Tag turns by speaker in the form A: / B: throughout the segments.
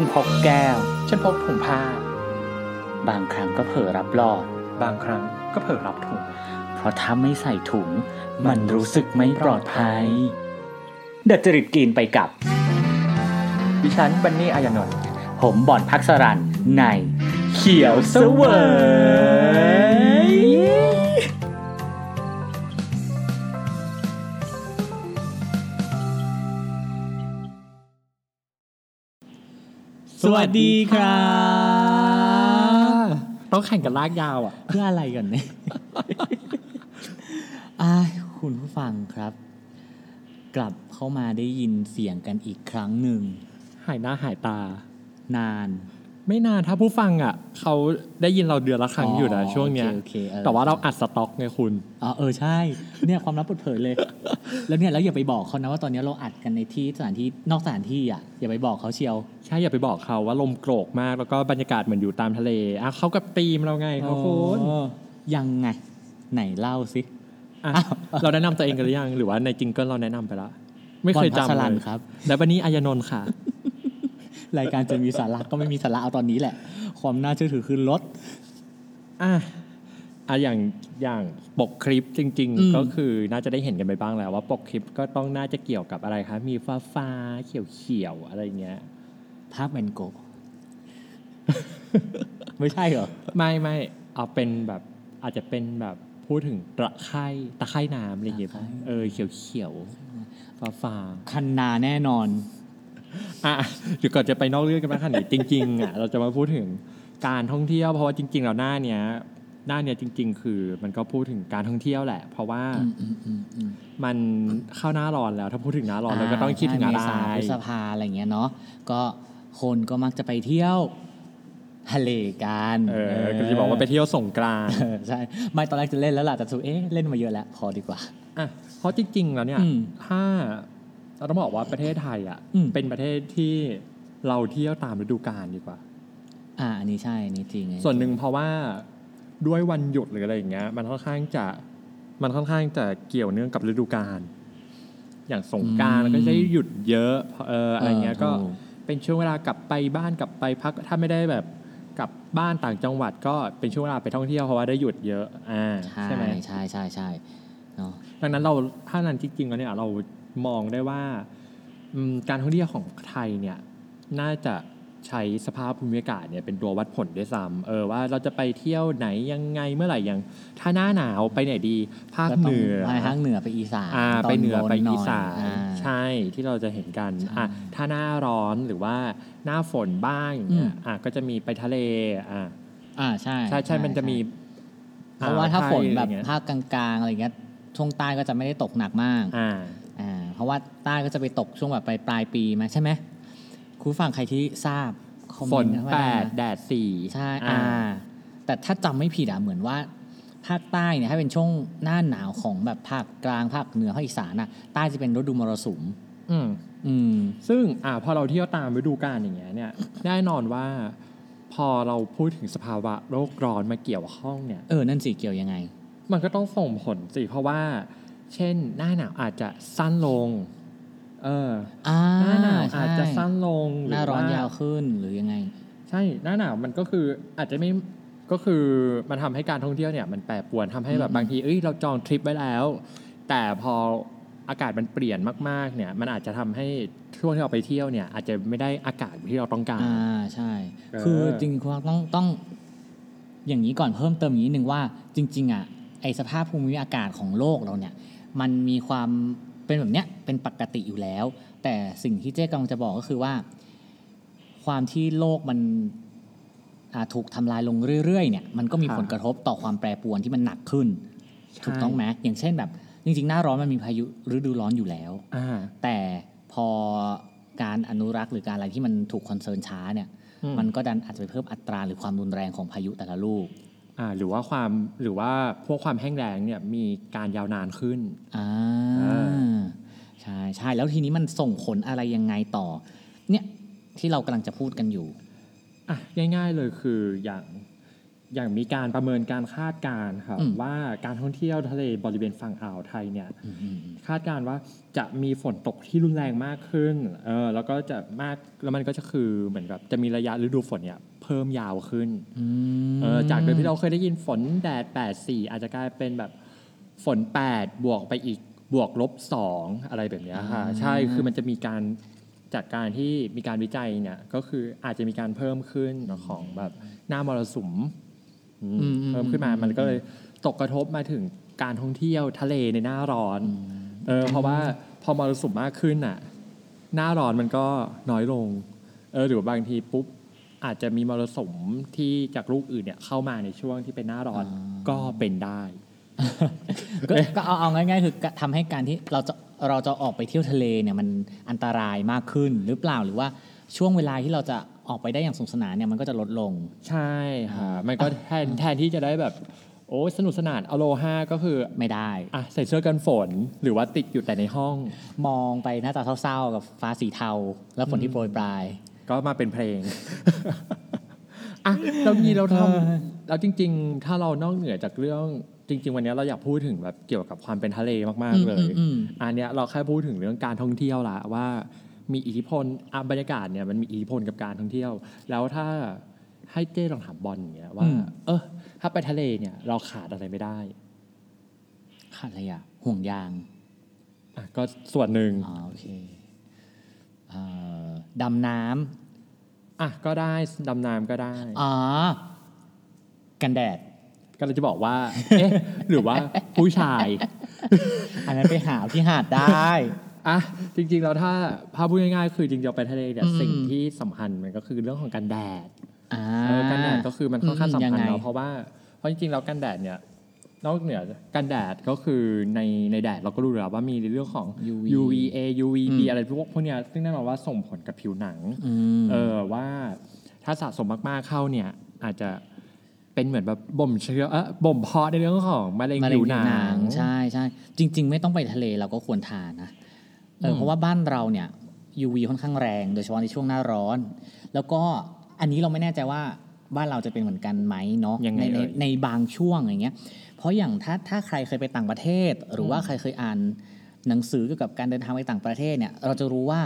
A: ฉันพกแก้ว
B: ฉันพกถุงผ้า
A: บางครั้งก็เผลอรับหลอด
B: บางครั้งก็เผลอรับถุง
A: เพราะถ้าไม่ใส่ถุง มันรู้สึกไม่ปลอดภัย เดอะจริตกินไปกับ
B: ดิฉันบันนี่อายานนท์
A: ผมบอนพักสรันใน เขียวเสวย สวัสดีครับ
B: ต้องแข่งกันลากยาวอะ
A: เพื่ออะไรกันเนี่ยอ่าคุณผู้ฟังครับ กลับเข้ามาได้ยินเสียงกันอีกครั้งหนึ่ง
B: หายหน้าหายตา
A: นาน
B: ไม่นานถ้าผู้ฟังอะเขาได้ยินเราเดือนละครั้งอยู่นะช่วงเนี้ย
A: โอเคโอเคเออ
B: แต่ว่าเราอัดสต็อกไงคุณ
A: อ๋อเออใช่เนี่ยความลับเปิดเผยเลย แล้วเนี่ยแล้วอย่าไปบอกเขานะว่าตอนนี้เราอัดกันในที่สถานที่นอกสถานที่อะอย่าไปบอกเขาเชียว
B: ใช่อย่าไปบอกเขาว่าลมโกรกมากแล้วก็บรรยากาศเหมือนอยู่ตามทะเลอะเขากับธีมเราไงเขาคุณ
A: อ๋อยังไงไหนเล่าสิ
B: อะเราแนะนำตัวเองกันหรือยังหรือว่าในจิงเกิลเราแนะนำไปแล้วไม่เคย
A: บอลพั
B: จำ
A: สรัน
B: เลย
A: ครับ
B: และวันนี้อายานนท์ค่ะ
A: รายการจะมีสาระก็ไม่มีสาระเอาตอนนี้แหละ ความน่าเชื่อถือคือลด
B: อะอะอย่างอย่างปกคลิปจริง
A: อืม
B: ๆก็คือน่าจะได้เห็นกันไปบ้างแล้ว ว่าปกคลิปก็ต้องน่าจะเกี่ยวกับอะไรคะ มีฟ้าฟ้าๆเขียวเขียวๆอะไรเงี้ย
A: ภาพแมนโกไม่ใช่เหรอ
B: ไม่ไม่เอาเป็นแบบอาจจะเป็นแบบพูดถึงตะไคร่ตะไคร่น้ำอะไรเงี้ย
A: ตะไคร่
B: เออเขียวเขียวฟ้าฟ้า
A: คันนาแน่นอน
B: ๆ อะเดี๋ยวก่อนจะไปนอกเรื่องกันนะค่ะนี่จริงๆอะเราจะมาพูดถึงการท่องเที่ยวเพราะว่าจริง ๆ เราหน้าเนี้ยหน้าเนี้ยจริง ๆ คือมันก็พูดถึงการท่องเที่ยวแหละ เพราะว่า
A: อืมอืมอืมอืม
B: มันเข้าหน้าร้อนแล้วถ้าพูดถึงหน้าร้อนเราก็ต้องคิดถึงอะไร
A: เมษาพฤษภาอะไรอย่างเงี้ยเนาะก็คนก็มักจะไปเที่ยวทะเลกัน
B: เออก็จะบอกว่าไปเที่ยวสงกรานต์
A: เออใช่ไม่ตอนแรกจะเล่นแล้วล่ะแต่สุดเอ๊ะเล่นมาเยอะแล้วพอดีกว่า
B: อะเพราะจริง ๆ แล้วเนี่ย
A: อืม
B: ถ้า เราต้องบอกว่าประเทศไทยอะ
A: อืม
B: เป็นประเทศที่เราเที่ยวตามฤดูกาลดีกว่า
A: อ่าอันนี้ใช่อันนี้จริงไง
B: ส่วนหนึ่งเพราะว่าด้วยวันหยุดหรืออะไรอย่างเงี้ย มันค่อนข้างจะมันค่อนข้างจะเกี่ยวเนื่องกับฤดูกาลอย่างสงกรารก็จะได้หยุดเยอะเอออะไรเงี้ยก็
A: ถู
B: เป็นช่วงเวลากลับไปบ้านกลับไปพักถ้าไม่ได้แบบกลับบ้านต่างจังหวัดก็เป็นช่วงเวลาไปท่องเที่ยวเพราะว่าได้หยุดเยอะอ่า
A: ใช่
B: ใช่ไหม
A: ใช่ใช่ใช่เนาะ
B: ดังนั้นเราถ้านั้นจริงๆแล้วเนี่ยเรา มองได้ว่าอืมการท่องเที่ยวของไทยเนี่ยน่าจะใช้สภาพภูมิอากาศเนี่ยเป็นตัววัดผลด้วยซ้ำเออว่าเราจะไปเที่ยวไหนยังไงเมื่อไหร่ยังถ้าหน้าหนาวไปไหนดีภาค
A: ก็
B: เห
A: ต้อง
B: นือ
A: ไปทางเหนือไปอีสาน
B: อ่า
A: ต
B: ไปเหนือไป
A: บห
B: อีสาน
A: อ่
B: ใช่ที่เราจะเห็นกัน
A: ใช่
B: อะถ้าหน้าร้อนหรือว่าหน้าฝนบ้างอย่างเงี้ย
A: อืม
B: อะก็จะมีไปทะเลอะ
A: อ่าใช่
B: ใช่ใช่มันจะมี
A: เพราะว่าถ้าฝนแบบ
B: อ่วไทยอะไรเงี้ย
A: ภาคกลางๆอะไรเงี้ยช่วงใต้ก็จะไม่ได้ตกหนักมาก
B: อ่า
A: อ่า เพราะว่าใต้ก็จะไปตกช่วงแบบปลายปลายปีไหมใช่ไหมคุณผู้ฟังใครที่ทราบคอม
B: ฝ
A: เม
B: น
A: นต์เข้ามา
B: แป
A: ได้
B: ด
A: นะ
B: แดดสี่
A: ใช่อ่า แต่ถ้าจำไม่ผิดอะเหมือนว่า ภาคใต้เนี่ยถ้าเป็นช่วงหน้าหนาวของแบบภาคกลางภาคเหนือภาคอีสานอะใต้จะเป็นฤดูมรสุม
B: อืม
A: อืม
B: ซึ่งอ่าพอเราเที่ยวตามฤดูกาลอย่างเงี้ยเนี่ยแน่นอนว่า พอเราพูดถึงสภาวะโลกร้อนมาเกี่ยวข้องเนี่ย
A: เออ นั่นสิเกี่ยวยังไง
B: มันก็ต้องส่งผลสิเพราะว่า เช่นหน้าหนาวอาจจะสั้นลง เออ
A: อ่า
B: หน้าหนาว
A: ใช่
B: อาจจะสั้นลง
A: หน้าร้อน
B: ว่
A: ยาวขึ้นหรือยังไง
B: ใช่หน้าหนาวมันก็คืออาจจะไม่ก็คือมันทำให้การท่องเที่ยวเนี่ยมันแปรปรวนทำให้แบ
A: อื
B: บ
A: ม
B: บางทีเอ้ยเราจองทริปไว้แล้ว แต่พออากาศมันเปลี่ยนมากๆเนี่ยมันอาจจะทำให้ช่วงที่เราไปเที่ยวเนี่ยอาจจะไม่ได้อากาศที่เราต้องการ
A: อ่าใช่
B: เออ
A: คือจริงๆคุณต้องต้องอย่างนี้ก่อนเพิ่มเติมอย่างนี้หนึ่งว่าจริง ๆอะไอสภาพภูมิอากาศของโลกเราเนี่ย มันมีความเป็นแบบเนี้ยเป็นปกติอยู่แล้ว แต่สิ่งที่เจ๊กำลังจะบอกก็คือว่า ความที่โลกมันอ่าถูกทำลายลงเรื่อยๆเนี่ยมันก็มี
B: ครับ
A: ผลกระทบต่อความแปรปรวนที่มันหนักขึ้น ถูกต้องไหมอย่างเช่นแบบ จริงๆ หน้าร้อนมันมีพายุฤดูร้อนอยู่แล้ว
B: อ่า
A: แต่พอการอนุรักษ์หรือการอะไรที่มันถูกคอนเซิร์นช้าเนี่ย
B: อืม
A: มันก็ดันอาจจะไปเพิ่มอัตราหรือความรุนแรงของพายุแต่ละลูก
B: อ่า หรือว่าความหรือว่าพวกความแห้งแล้งเนี่ยมีการยาวนานขึ้น
A: อ่า
B: อ่า
A: ใช่ใช่แล้วทีนี้มันส่งผลอะไรยังไงต่อ เนี่ยที่เรากำลังจะพูดกันอยู่
B: อะง่าย ๆเลยคืออย่าง อย่างมีการประเมินการคาดการณ์ครับ
A: อืม
B: ว่าการท่องเที่ยวทะเลบริเวณฝั่งอ่าวไทยเนี่ย
A: อืมอืมอืม
B: คาดการณ์ว่าจะมีฝนตกที่รุนแรงมากขึ้นเออแล้วก็จะมากแล้วมันก็จะคือเหมือนกับจะมีระยะฤดูฝนเนี่ยเพิ่มยาวขึ้น
A: อืม
B: เออจากเดิมที่เราเคยได้ยินฝนแดด8 4 อาจจะกลายเป็นแบบฝน 8 บวกไปอีกบวกลบ 2 อะไรแบบเนี้ยค่ะ
A: อ่า
B: ใช่คือมันจะมีการจากการที่มีการวิจัยเนี่ยก็คืออาจจะมีการเพิ่มขึ้นของแบบหน้ามรสุมอืม
A: อืม
B: เพิ่มขึ้นมามันก็เลยตกกระทบมาถึงการท่องเที่ยวทะเลในหน้าร้อนเออเพราะว่าพอมรสุมมากขึ้นอะ หน้าร้อนมันก็น้อยลงเออหรือบางทีปุ๊บอาจจะมีมรสุมที่จากลูกอื่นเนี่ยเข้ามาในช่วงที่เป็นหน้าร้อน
A: อ่า
B: ก็เป็นได้
A: ก็ก็เอาเอาง่ายๆคือทำให้การที่เราจะเราจะออกไปเที่ยวทะเลเนี่ยมันอันตรายมากขึ้นหรือเปล่าหรือว่าช่วงเวลาที่เราจะ ออกไปได้อย่างสนุกสนานเนี่ยมันก็จะลดลง
B: ใช่ค่ะมันก็แทนแทนที่จะได้แบบโอ้ยสนุกสนานอโลฮาก็คือ
A: ไม่ได้
B: อะใส่เสื้อกันฝนหรือว่าติดอยู่แต่ในห้อง
A: มองไปหน้าตาเศร้าๆ กับฟ้าสีเทา แล้วฝนที่โปรยปลาย
B: ก็มาเป็นเพลงอะเรามีเราท
A: เออำ
B: แล้วจริง ๆ ถ้าเรานอกเหนือจากเรื่องจริง ๆ วันนี้เราอยากพูดถึงแบบเกี่ยวกับความเป็นทะเลมากๆเลย
A: อืมอืม
B: อันเนี้ยเราแค่พูดถึงเรื่องการท่องเที่ยวละว่า มีอิทธิพลอะบรรยากาศเนี่ยมันมีอิทธิพลกับการท่องเที่ยว แล้วถ้าให้เจ้ลองถามบอลอย่างเงี้ยว่า
A: อืม
B: เออถ้าไปทะเลเนี่ย เราขาดอะไรไม่ได้
A: ขาดอะไรอะห่วงยาง
B: อะก็ส่วนหนึ่ง
A: อ๋อโอเคเอ่อดำน้
B: อะก็ได้ดำน้ำก็ได้ำ
A: อ๋อกันแดด
B: ก็เลยจะบอกว่า เอ๊ะ หรือว่าผู้ชาย
A: อันนั้นไปหาที่หาดได้
B: อะจริงๆแล้วถ้าภาพพูดง่ายๆคือจริงๆเราไปทะเลเนี่ย
A: อืม
B: สิ่งที่สำคัญมันก็คือเรื่องของกันแดด
A: อ่า
B: เออกันแดดก็คือมันค่อนข้าง
A: อืม
B: สำคัญ
A: ยังไง
B: เนาะเพราะว่าเพราะจริงๆแล้วกันแดดเนี่ยนอกเหนือกันแดดก็คือในในแดดเราก็รู้อยู่แล้วว่ามีในเรื่องของ
A: UV
B: UVA UVB
A: อืม
B: อะไรพวกพวกเนี้ยซึ่งแน่นอนว่าส่งผลกับผิวหนัง
A: อืม
B: เออว่าถ้าสะสมมากๆเข้าเนี่ยอาจจะเป็นเหมือนแบบบ่มเชื้อเออบ่มเพาะในเรื่องของมะเร็ง
A: มะเร็
B: ผิ
A: ง
B: ว
A: ผิ
B: ห
A: ว
B: นั
A: หนั
B: ง
A: งใช่ใช่จริง ๆ ไม่ต้องไปทะเลเราก็ควรทานนะ เออ
B: อืม
A: เพราะว่าบ้านเราเนี่ย UV ค่อนข้างแรง โดยเฉพาะในช่วงหน้าร้อน แล้วก็อันนี้เราไม่แน่ใจว่าบ้านเราจะเป็นเหมือนกันไหมเนาะ
B: ยังไง
A: ในใน
B: เอ่ย
A: ในบางช่วงอย่างเงี้ย เพราะอย่างถ้าถ้าใครเคยไปต่างประเทศ หรือว่าใครเคยอ่านหนังสือเกี่ยวกับการเดินทางไปต่างประเทศเนี่ย เราจะรู้ว่า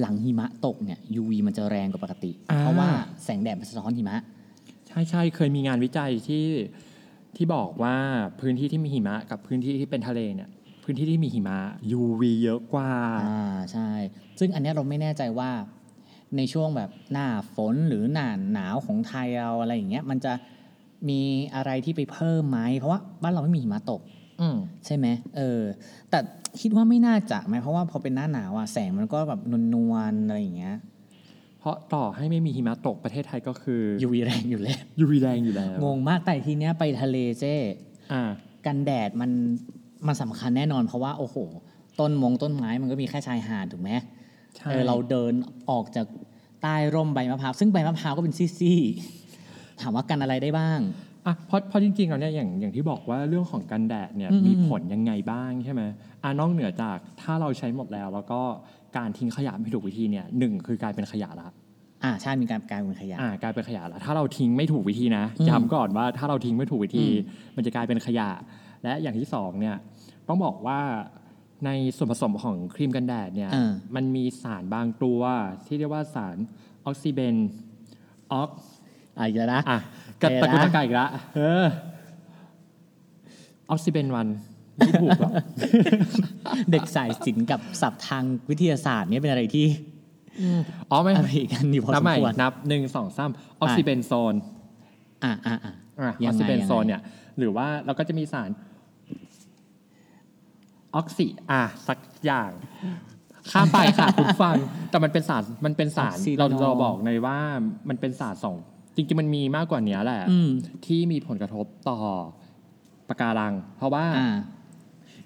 A: หลังหิมะตกเนี่ย UV มันจะแรงกว่าปกติ เพราะว่าแสงแดดมันสะท้อนหิมะ
B: ใช่ใช่เคยมีงานวิจัยที่ที่บอกว่าพื้นที่ที่มีหิมะกับพื้นที่ที่เป็นทะเลเนี่ย พื้นที่ที่มีหิมะ UV เยอะกว่า
A: อ่าใช่ ซึ่งอันเนี้ยเราไม่แน่ใจว่าในช่วงแบบหน้าฝนหรือหน้าหนาวของไทยเราอะไรอย่างเงี้ยมันจะมีอะไรที่ไปเพิ่มไหมเพราะว่าบ้านเราไม่มีหิมะตก
B: อืม
A: ใช่ไหมเออ แต่คิดว่าไม่น่าจะไหมเพราะว่าพอเป็นหน้าหนาวอะแสงมันก็แบบนวลๆอะไรอย่างเงี้ย
B: เพราะต่อให้ไม่มีหิมะตกประเทศไทยก็คือ
A: UV แรงอยู่แล้ว
B: UV แรงอยู่แล้ว
A: งงมากแต่ทีเนี้ยไปทะเลเจ้
B: อ่า
A: กันแดดมัน มันสำคัญแน่นอนเพราะว่าโอ้โห ต้นมงต้นไม้มันก็มีแค่ชายหาดถูกไหม
B: ใช่
A: เออเราเดินออกจากใต้ร่มใบมะพร้าวซึ่งใบมะพร้าวก็เป็นซี่ๆถามว่ากันอะไรได้บ้าง
B: อะเพราะเพราะจริงๆแล้วเนี่ยอย่างอย่างที่บอกว่าเรื่องของกันแดดเนี่ย
A: อืม
B: มีผลยังไงบ้างใช่ไหมอ่านอกเหนือจากถ้าเราใช้หมดแล้ว แล้วก็การทิ้งขยะไม่ถูกวิธีเนี่ยหนึ่งคือกลายเป็นขยะละ
A: อ่าใช่มีการกลายเป็นขยะ
B: อ่ากลายเป็นขยะละถ้าเราทิ้งไม่ถูกวิธีนะ
A: อืม
B: ย้ำก่อนว่าถ้าเราทิ้งไม่ถูกวิธี
A: อืม
B: มันจะกลายเป็นขยะ และอย่างที่สองเนี่ยต้องบอกว่าในส่วนผสมของครีมกันแดดเนี่ย
A: อ่า
B: มันมีสารบางตัวที่เรียกว่าสารออกซิเบนออก
A: อะอีกแล้วนะ
B: อะกระ
A: เออ
B: ตะกุก
A: นะ
B: ตะกายอีกละเออออกซิเบนวันไม่ถูกหรอก
A: เด็กสายศิลป์กับศัพท์ทางวิทยาศาสตร์เนี่ยเป็นอะไรที่
B: อ๋อไม่
A: อะไรกันอยู่พอ
B: นั
A: ส
B: บ
A: ม
B: ใหม่
A: ควร
B: นับหนึ่งสองสามออกซิเบนโซน
A: อ่าอ่าอ่า
B: อ
A: ยั
B: อก
A: งไง
B: ซิเบน
A: ยังไง
B: โซนเนี่ยหรือว่าเราก็จะมีสารออกซิอะสักอย่างข้ามไปค่ะคุณฟัง แต่มันเป็นสารมันเป็นสาร
A: ออกซิ
B: เรา
A: โน
B: เราบอกเลยว่ามันเป็นสารสองจริงๆมันมีมากกว่านี้แหละ
A: อืม
B: ที่มีผลกระทบต่อปะการัง เพราะว่า
A: อ่า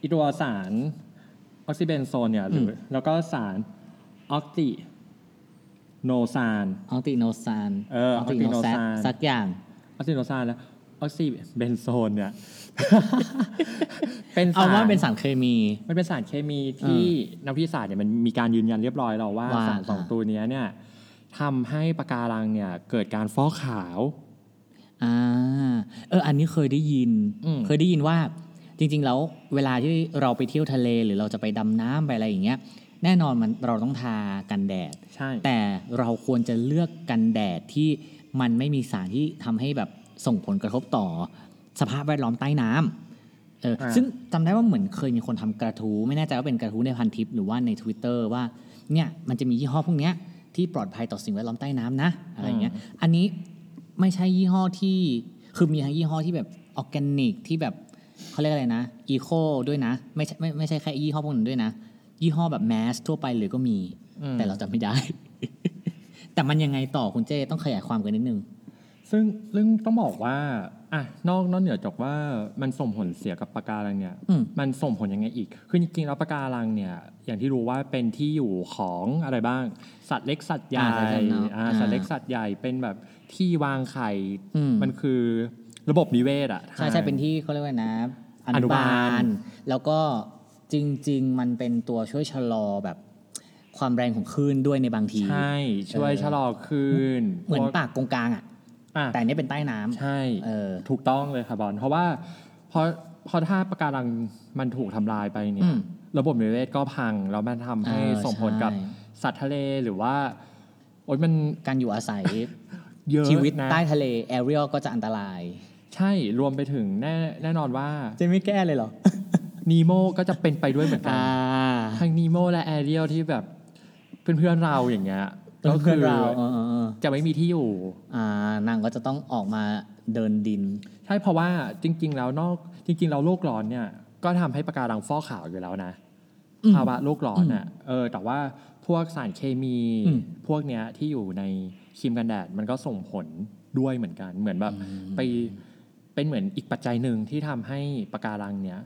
B: อีตัวสารออกซิเบนโซนเนี่ยหรืออแล้วก็สารออกซิโนซาน
A: ออติโนซาน
B: เออ
A: ติโนแซ
B: octinosan
A: สักอย่าง
B: ออกซิโนซานแล้วออกซิเบนโซนเนี่ย เป็น
A: เอา
B: สาร
A: ว่าเป็นสารเคมี
B: มันเป็นสารเคมีที่นักวิทยาศาสตร์เนี่ยมันมีการยืนยันเรียบร้อยแล้วว่า
A: ว่า
B: สารสองตัวเนี้ยเนี่ยทำให้ปะการังเนี่ยเกิดการฟอกขาว
A: อ่าเอออันนี้เคยได้ยิน
B: อืม
A: เคยได้ยินว่าจริงๆแล้วเวลาที่เราไปเที่ยวทะเลหรือเราจะไปดำน้ำไปอะไรอย่างเงี้ย แน่นอนมันเราต้องทากันแดด
B: ใช่
A: แต่เราควรจะเลือกกันแดดที่ มันไม่มีสารที่ทำให้แบบส่งผลกระทบต่อสภาพแวดล้อมใต้น้ำเอออาซึ่งจำได้ว่าเหมือนเคยมีคนทำกระทู้ไม่แน่ใจว่าเป็นกระทู้ในพันทิปหรือว่าใน Twitter ว่าเนี่ยมันจะมียี่ห้อพวกเนี้ยที่ปลอดภัยต่อสิ่งแวดล้อมใต้น้ำนะอะไรอย่างเงี้ย อันนี้ไม่ใช่ยี่ห้อที่คือมีทั้งยี่ห้อที่แบบออร์แกนิกที่แบบเขาเรียกอะไรนะอีโคด้วยนะ ไม่ใช่ไม่ไม่ใช่แค่ยี่ห้อพวกนั้นด้วยนะ ยี่ห้อแบบแมสทั่วไปเลยก็มี
B: อืม
A: แต่เราจำไม่ได้ แต่มันยังไงต่อคุณเจต้องขยายความกันนิดนึง
B: ซึ่งซึ่งต้องบอกว่าอะนอกนอกเหนือจากว่ามันส่งผลเสียกับปะการังเนี่ย
A: อืม
B: มันส่งผลยังไงอีก คือจริงๆแล้วปะการังเนี่ยอย่างที่รู้ว่าเป็นที่อยู่ของอะไรบ้าง สัตว์เล็กสัตว์ใหญ่
A: อ่าใช่ๆเนอะ
B: อ่า
A: อ่า
B: สัตว์เล็กสัตว์ใหญ่เป็นแบบที่วางไข่
A: อืม
B: มันคือระบบนิเวศอะ
A: ใช่ใช่เป็นที่เขาเรียกว่านะอ
B: อนุ
A: นุ
B: บา
A: บา
B: ล
A: ล แล้วก็จริง ๆ มันเป็นตัวช่วยชะลอแบบ ความแรงของคลื่นด้วยในบางที
B: ใช่ ช่วย
A: เออ
B: ชะลอคลื่น
A: เหมือน
B: พว
A: ปากกงกลางอะ
B: อะ
A: แต่อันนี้เป็นใต้น้ำ
B: ใช่
A: เออ
B: ถูกต้องเลยค่ะบอลเพราะว่าพอพอถ้าปะการังมันถูกทำลายไปเนี่
A: อื
B: ย
A: ม
B: ระบบนิเวศก็พัง แล้วมันทำให้
A: เออ
B: ส่งผลกับ
A: ใช่
B: สัตว์ทะเลหรือว่าโอ๊ยมัน
A: การอยู่อาศัย
B: เยอะ
A: ชีวิต
B: นะ
A: ใต้ทะเลแอเรียลก็จะอันตราย
B: ใช่รวมไปถึงแน่แน่นอนว่า
A: จะไม่แก้เลยเหรอ
B: นีโมก็จะเป็นไปด้วยเหมือนกัน
A: อ่า
B: ทั้งนีโมและแอเรียลที่แบบ เพื่อนๆเราอย่างเงี้ย
A: ก็
B: ก็
A: คื
B: คืออ
A: เราเออเออเออ
B: จะไม่มีที่อยู่
A: อ่านางก็จะต้องออกมาเดินดิน
B: ใช่เพราะว่าจริง ๆ แล้วนอกจริงๆเราโลกร้อนเนี่ยก็ทำให้ปะการังฟอกขาวอยู่แล้วนะ
A: อืม
B: ภาวะโลกร้อนอะเออแต่ว่าพวกสารเคมี
A: อืม
B: พวกเนี้ยที่อยู่ในครีมกันแดดมันก็ส่งผลด้วยเหมือนกัน เหมือนแบบไปเป็นเหมือนอีกปัจจัยหนึ่งที่ทำให้ปะการังเนี้ย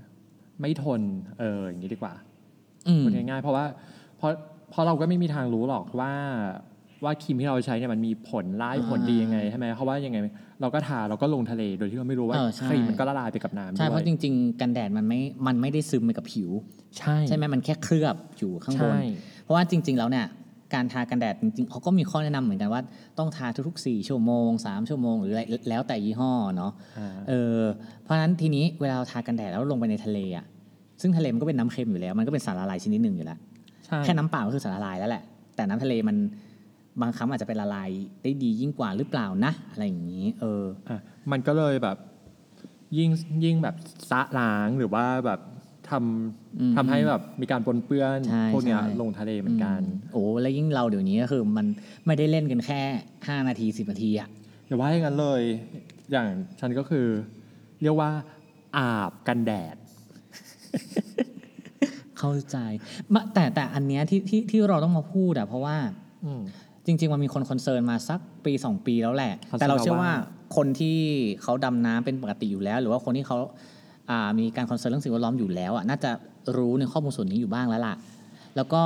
B: ไม่ทนเอออย่างนี้ดีกว่า
A: อืม
B: พูดง่ายๆเพราะว่าเพราะ เพราะเราก็ไม่มีทางรู้หรอกว่าว่าครีมที่เราใช้เนี่ยมันมีผลร้าย
A: อ่า
B: ผลดียังไงใช่ไหมเพราะว่ายังไง เราก็ทาเราก็ลงทะเลโดยที่เราไม่รู้ว่า
A: เออใช่
B: ครีมมันก็ละลายไปกับน้ำ
A: ใช่
B: ด้
A: เพ
B: วย
A: ราะจริง ๆ กันแดดมันไม่ มันไม่ได้ซึมไปกับผิว
B: ใช่
A: ใช่ไหมมันแค่เคลือบอยู่ข้างบน
B: ใช่
A: เพราะว่าจริง ๆ แล้วเนี่ยการทากันแดดจริงๆเขาก็มีข้อแนะนำเหมือนกันว่าต้องทาทุกๆ 4 ชั่วโมง 3 ชั่วโมง หรืออะไรแล้วแต่ยี่ห้อเนาะ
B: อ่า
A: เออเพราะฉะนั้นทีนี้เวลาเราทากันแดดแล้วลงไปในทะเลอะซึ่งทะเลมันก็เป็นน้ำเค็มอยู่แล้ว มันก็เป็นสารละลายชนิดหนึ่งอยู่แล้ว
B: ใช่
A: แค่น้ำเปล่าก็คือสารละลายแล้วแหละ แต่น้ำทะเลมันบางครั้งอาจจะเป็นละลายได้ดียิ่งกว่าหรือเปล่านะ อะไรอย่างนี้ เออ
B: อะมันก็เลยแบบยิ่งยิ่งแบบสะล้างหรือว่าแบบท
A: อืมำ
B: ทำให้แบบมีการปนเปื้อน
A: ใช่
B: พวกเนี้ย
A: ใช่
B: ลงทะเลเหมือนกัน
A: โอ้แล้วยิ่งเราเดี๋ยวนี้ก็คือมันไม่ได้เล่นกันแค่ 5 นาที 10 นาทีอะ
B: อย่าว่าอย่างนั้นเลย อย่างฉันก็คือ เรียกว่าอาบกันแดด
A: เข้าใจมาแต่แต่อันเนี้ยที่ที่ที่เราต้องมาพูดอะเพราะว่า
B: อืม
A: จริง ๆ มันมีคน concern มาสักปี 2 ปีแล้วแหละ
B: คอนเซิร์น
A: แต่เราเชื่อ
B: ว่า
A: ว่าคนที่เขาดำน้ำเป็นปกติอยู่แล้ว หรือว่าคนที่เขาอ่ามีการ concern เรื่องสิ่งแวดล้อมอยู่แล้วอะน่าจะรู้ในข้อมูลส่วนนี้อยู่บ้างแล้วล่ะ แล้วก็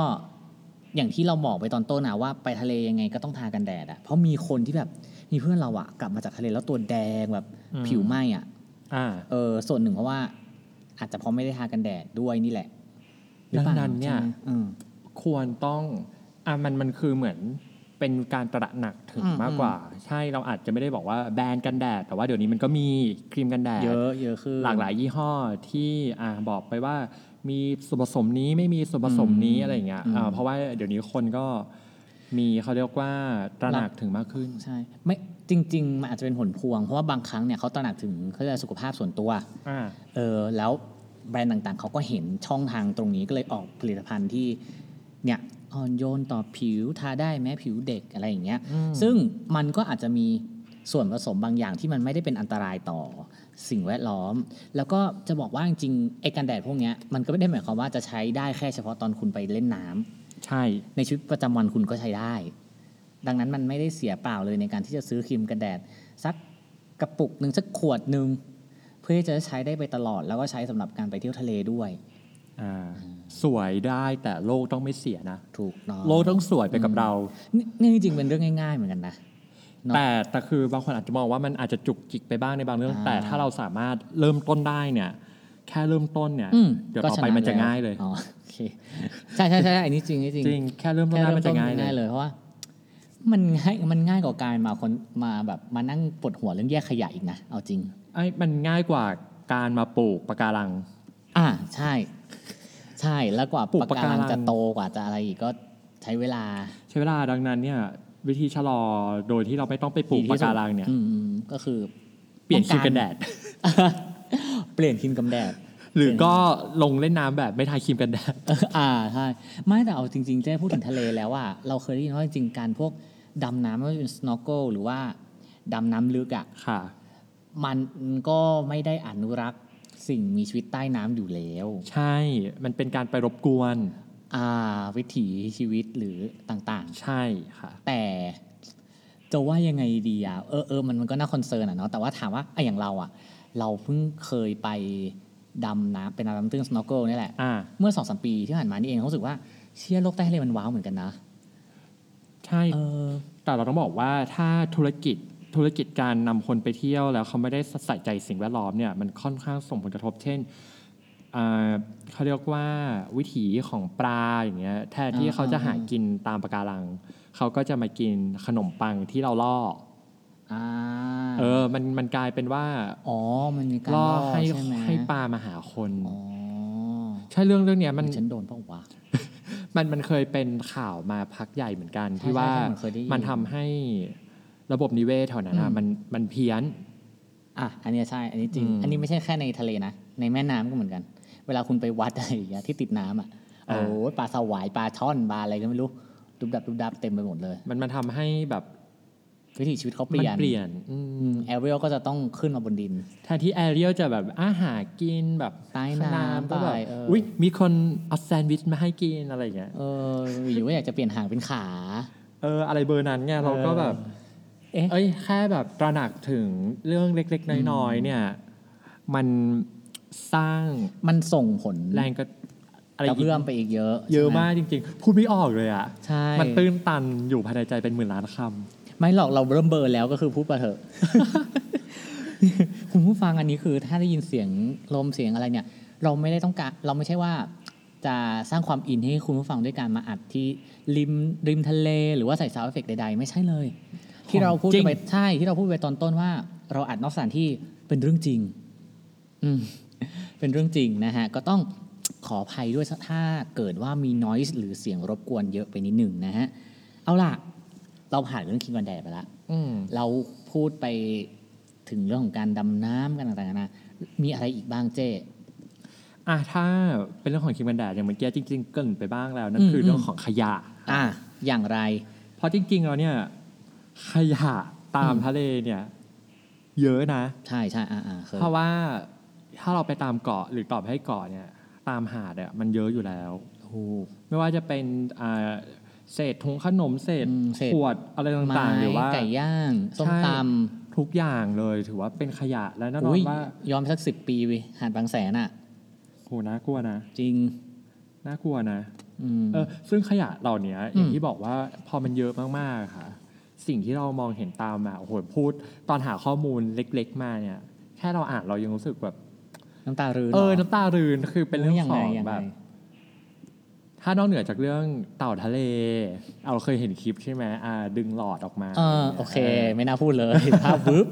A: อย่างที่เราบอกไปตอนต้นนะว่าไปทะเลยังไงก็ต้องทากันแดดอะเพราะมีคนที่แบบมีเพื่อนเราอะกลับมาจากทะเลแล้วตัวแดงแบบผิวไหม้อะ
B: อ่า
A: เออส่วนหนึ่งเพราะว่าอาจจะเพราะไม่ได้ทากันแดดด้วยนี่แหละหรือเปล่า
B: ดังนั้นเนี่ย
A: ใช่ไหมอืม
B: ควรต้องอะมันมันคือเหมือนเป็นการตระหนักถึง
A: อืม
B: มากกว่า ใช่เราอาจจะไม่ได้บอกว่าแบรนด์กันแดด แต่ว่าเดี๋ยวนี้มันก็มีครีมกันแดด
A: เยอะเยอะคือ
B: หลากหลายยี่ห้อที่อ่าบอกไปว่ามีส่วนผสมนี้ไม่มีส่วนผสมนี้
A: อืม
B: อะไรอย่างเงี้ย
A: อืม
B: อ่าเพราะว่าเดี๋ยวนี้คนก็มีเขาเรียกว่าตระหนักถึงมากขึ้น
A: ใช่ไม่จริง ๆ มันอาจจะเป็นผลพวง เพราะว่าบางครั้งเนี่ยเขาตระหนักถึงเขาเรียกอะไรสุขภาพส่วนตัว
B: อ่า
A: เออแล้ว แบรนด์ต่างๆ เขาก็เห็นช่องทางตรงนี้ก็เลยออกผลิตภัณฑ์ที่เนี่ยอ่อนโยนต่อผิวทาได้แม้ผิวเด็กอะไรอย่างเงี้ย
B: อืม
A: ซึ่งมันก็อาจจะมีส่วนผสมบางอย่างที่มันไม่ได้เป็นอันตรายต่อสิ่งแวดล้อม แล้วก็จะบอกว่าจริงๆไอ้กันแดดพวกเนี้ยมันก็ไม่ได้หมายความว่าจะใช้ได้แค่เฉพาะตอนคุณไปเล่นน้ำ
B: ใช่
A: ในชีวิตประจำวันคุณก็ใช้ได้ ดังนั้นมันไม่ได้เสียเปล่าเลยในการที่จะซื้อครีมกันแดดสักกระปุกหนึ่งสักขวดหนึ่ง เพื่อที่จะใช้ได้ไปตลอด แล้วก็ใช้สำหรับการไปเที่ยวทะเลด้วย
B: อ่าสวยได้แต่โลกต้องไม่เสียนะ
A: ถูกเนาะ
B: โลกต้องสวยไปกับเรา
A: นี่นี่จริงๆเป็นเรื่องง่ายๆเหมือนกันนะเนอะ
B: แต่แต่คือบางคนอาจจะมองว่ามันอาจจะจุกจิกไปบ้างในบางเรื่อง
A: อ่า
B: แต่ถ้าเราสามารถเริ่มต้นได้เนี่ย แค่เริ่มต้นเนี่ย
A: อืม
B: เดี๋ยว
A: ก็
B: ต่อ
A: ช
B: ไป
A: นะ
B: มันจะ
A: แล้ว
B: ง่ายเลย
A: อ๋อโอเคใช่ใช่ใช่อันนี้จริงอันนี้จริง
B: จริงแค่เริ่มต้น
A: แค่
B: ได้
A: เริ่
B: มัน
A: มต้
B: จะ
A: น
B: ง่ายเลย
A: ง่ายเลยเพราะว่า มันง่ายมันง่ายกว่าการมาคนมาแบบมานั่งปวดหัวเรื่องแยกขยะอีกนะเอาจริง
B: ไอ้มันง่ายกว่าการมาปลูกปะการัง
A: อ่าใช่ ใช่แล้วกว่า
B: ปลูก
A: ปะ
B: ปะ
A: กา
B: การั
A: รั
B: ง
A: งจะโตกว่าจะอะไรอีกก็ใช้เวลา
B: ใช้เวลาดังนั้นเนี่ย วิธีชะลอโดยที่เราไม่ต้องไปปลูก
A: ดี
B: ปะ
A: ที่สุด
B: การังเนี่ย
A: อืมอืมก็คือ
B: เปลี่ยนครีม
A: ป้อง
B: กันแดด
A: เปลี่ยนครีมกันแดด
B: หรือก็ลงเล่นน้ำแบบไม่ทาครีมกันแดด
A: เอออ่าใช่ไม่แต่เอาจริงๆเจ๊พูดถึงทะเลแล้วว่าเราเคยได้ยินว่าจริงๆการพวก ดำน้ำไม่ว่าจะเป็น snorkel หรือว่าดำน้ำลึกอะ
B: ค่ะ
A: มันก็ไม่ได้อนุรักษ์สิ่งมีชีวิตใต้น้ำอยู่แล้ว
B: ใช่ มันเป็นการไปรบกวน
A: อ่า วิถีชีวิตหรือต่าง
B: ใช่ค่ะ
A: ๆแต่จะว่ายังไงดีอะเออเออมันมันก็น่าคอนเซิร์นอะเนาะแต่ว่าถามว่าไอ้อย่างเราอะ เราเพิ่งเคยไปดำน้ำเป็นน้ำตื้น snorkel นี่แหละ
B: อ่า
A: เมื่อสองสามปีที่ผ่านมานี่เองรู้สึกว่าเชี่ยโลกใต้ทะเลมันว้าวเหมือนกันนะ
B: ใช่
A: เออ
B: แต่เราต้องบอกว่าถ้าธุรกิจธุรกิจการนำคนไปเที่ยวแล้วเขาไม่ได้ใส่ใจสิ่งแวดล้อมเนี่ยมันค่อนข้างส่งผลกระทบ เช่นอ่าเขาเรียกว่าวิถีของปลาอย่างเงี้ยแทนที่
A: อ่า
B: เขาจะหา
A: อ่า
B: กินตามปะการัง เขาก็จะมากินขนมปังที่เราล่อ
A: อ่า
B: อเออมันมันกลายเป็นว่า
A: อ๋อมันมีการ
B: ล่อ
A: ล่อ
B: ให้
A: ใช่ไหม
B: ให้ปลามาหาคน
A: อ๋อ
B: ใช่เรื่องเรื่องเนี้ยมัน
A: ฉันโดนเปล่าวะ
B: มันมันเคยเป็นข่าวมาพักใหญ่เหมือนกัน
A: ใช่
B: ที่ว่า
A: ใช่ใช่มันเคยได้ยิน
B: มันทำให้ระบบนิเวศแถวนั้นอะ
A: อืม
B: มันมันเพี้ยน
A: อะอันเนี้ยใช่ อันนี้จริง
B: อืม
A: อันนี้ไม่ใช่แค่ในทะเลนะ ในแม่น้ำก็เหมือนกัน เวลาคุณไปวัดอะไรอย่างเงี้ยที่ติดน้ำอะ โอ้
B: อ่า
A: ปลาสวายปลาช่อนปลาอะไรก็ไม่รู้ ดุบดับดุบดับเต็มไปหมดเลย
B: มันมันทำให้แบบ
A: วิถีชีวิตเขาเป
B: มัน
A: ลี่ยน
B: เปลี่ยนอืม
A: แอเรียลก็จะต้องขึ้นมาบนดิน
B: แทนที่แอเรียลจะแบบอาหารกินแบบ
A: ใต้น้ำ
B: ก็แบบ
A: ไปเออ
B: อุ้ยมีคนเอาแซนด์วิชมาให้กินอะไรอย่างเงี้ย
A: เอออยู่ก็อยากจะเปลี่ยนหางเป็นขา
B: เออ อะไรเบอร์นั้นไงเราก็แบบ
A: เอ๊ะ
B: เอ้ยแค่แบบตระหนักถึงเรื่องเล็ก ๆ น้อยๆเนี่ย มันสร้าง
A: มันส่งผล
B: แรงกระอะไร
A: กระเพื่อมไปอีกเยอะ
B: เยอะ
A: ใช่ไห
B: มากจริง ๆ พูดไม่ออกเลยอะ
A: ใช่
B: มันตื้นตันอยู่ภายในใจเป็นหมื่นล้านค
A: ไม่หรอกเราเริ่มเบลอร์แล้วก็คือพูดไปเถอะ คุณผู้ฟังอันนี้คือถ้าได้ยินเสียงลมเสียงอะไรเนี่ย เราไม่ได้ต้องการเราไม่ใช่ว่าจะสร้างความอินให้คุณผู้ฟังด้วยการมาอัดที่ริมริมทะเล หรือว่าใส่ sound effect ใดๆ ไม่ใช่เลย ที่เราพูดไปใช่ที่เราพูดไปตอนต้นว่า เราอัดนอกสถานที่เป็นเรื่องจริง อืมเป็นเรื่องจริงนะฮะ ก็ต้องขออภัยด้วยถ้าเกิดว่ามี noise หรือเสียงรบกวนเยอะไปนิดหนึ่งนะฮะ เอาล่ะ เราผ่านเรื่องครีมกันแดดไปแล้ว
B: อืม
A: เราพูดไปถึงเรื่องของการดำน้ำกันต่างๆนานามีอะไรอีกบ้างเจ้
B: อะถ้าเป็นเรื่องของคิมบันแดดอย่างเมื่อกี้จริง ๆ เกรินไปบ้างแล้วนั่น
A: อืม
B: คือเรื่องของขยะ
A: อะอย่างไร
B: เพราะจริงๆแล้วเนี่ยขยะตาม
A: อืม
B: ทะเลเนี่ย เยอะนะ
A: ใช่ใช่อ่าอ่าเคย
B: เพราะว่าถ้าเราไปตามเกาะหรือตอบให้เกาะเนี่ย ตามหาดอะมันเยอะอยู่แล้ว
A: ถูก
B: ไม่ว่าจะเป็นอ่า เศษถุงขนมเศษ
A: อืมเศษ
B: ขวดอะไร
A: ไม้
B: ต่างๆ หรือว่า
A: ไก่ย่างส้ม
B: ใช่
A: ต
B: ทุกอย่างเลยถือว่าเป็นขยะและแน่ำนอ
A: อุ้
B: น
A: ย
B: ว่า
A: ยอมสักสิบปีวิหาดบางแสนอะ
B: โหน่ากลัวนะ
A: จริง
B: น่ากลัวนะ
A: อืม
B: เออซึ่งขยะเหล่านี้อย่าง
A: อืม
B: ที่บอกว่าพอมันเยอะมากๆค่ะ สิ่งที่เรามองเห็นตามมาโอ้โหพูด ตอนหาข้อมูลเล็ก ๆ มาเนี่ย แค่เราอ่านเรายังรู้สึกแบบ
A: น้ำตารืน
B: เออ
A: หร
B: น้ำตารืนคือเป็นเรื่อง
A: ยัง
B: ข
A: ไง
B: อง
A: ยัง
B: แบ
A: ไง
B: บ ถ้านอกเหนือจากเรื่องเต่าทะเล เอาเคยเห็นคลิปใช่ไหมอ่าดึงหลอดออกมา
A: เออโอเค ไม่น่าพูดเลยภาพบึ๊บ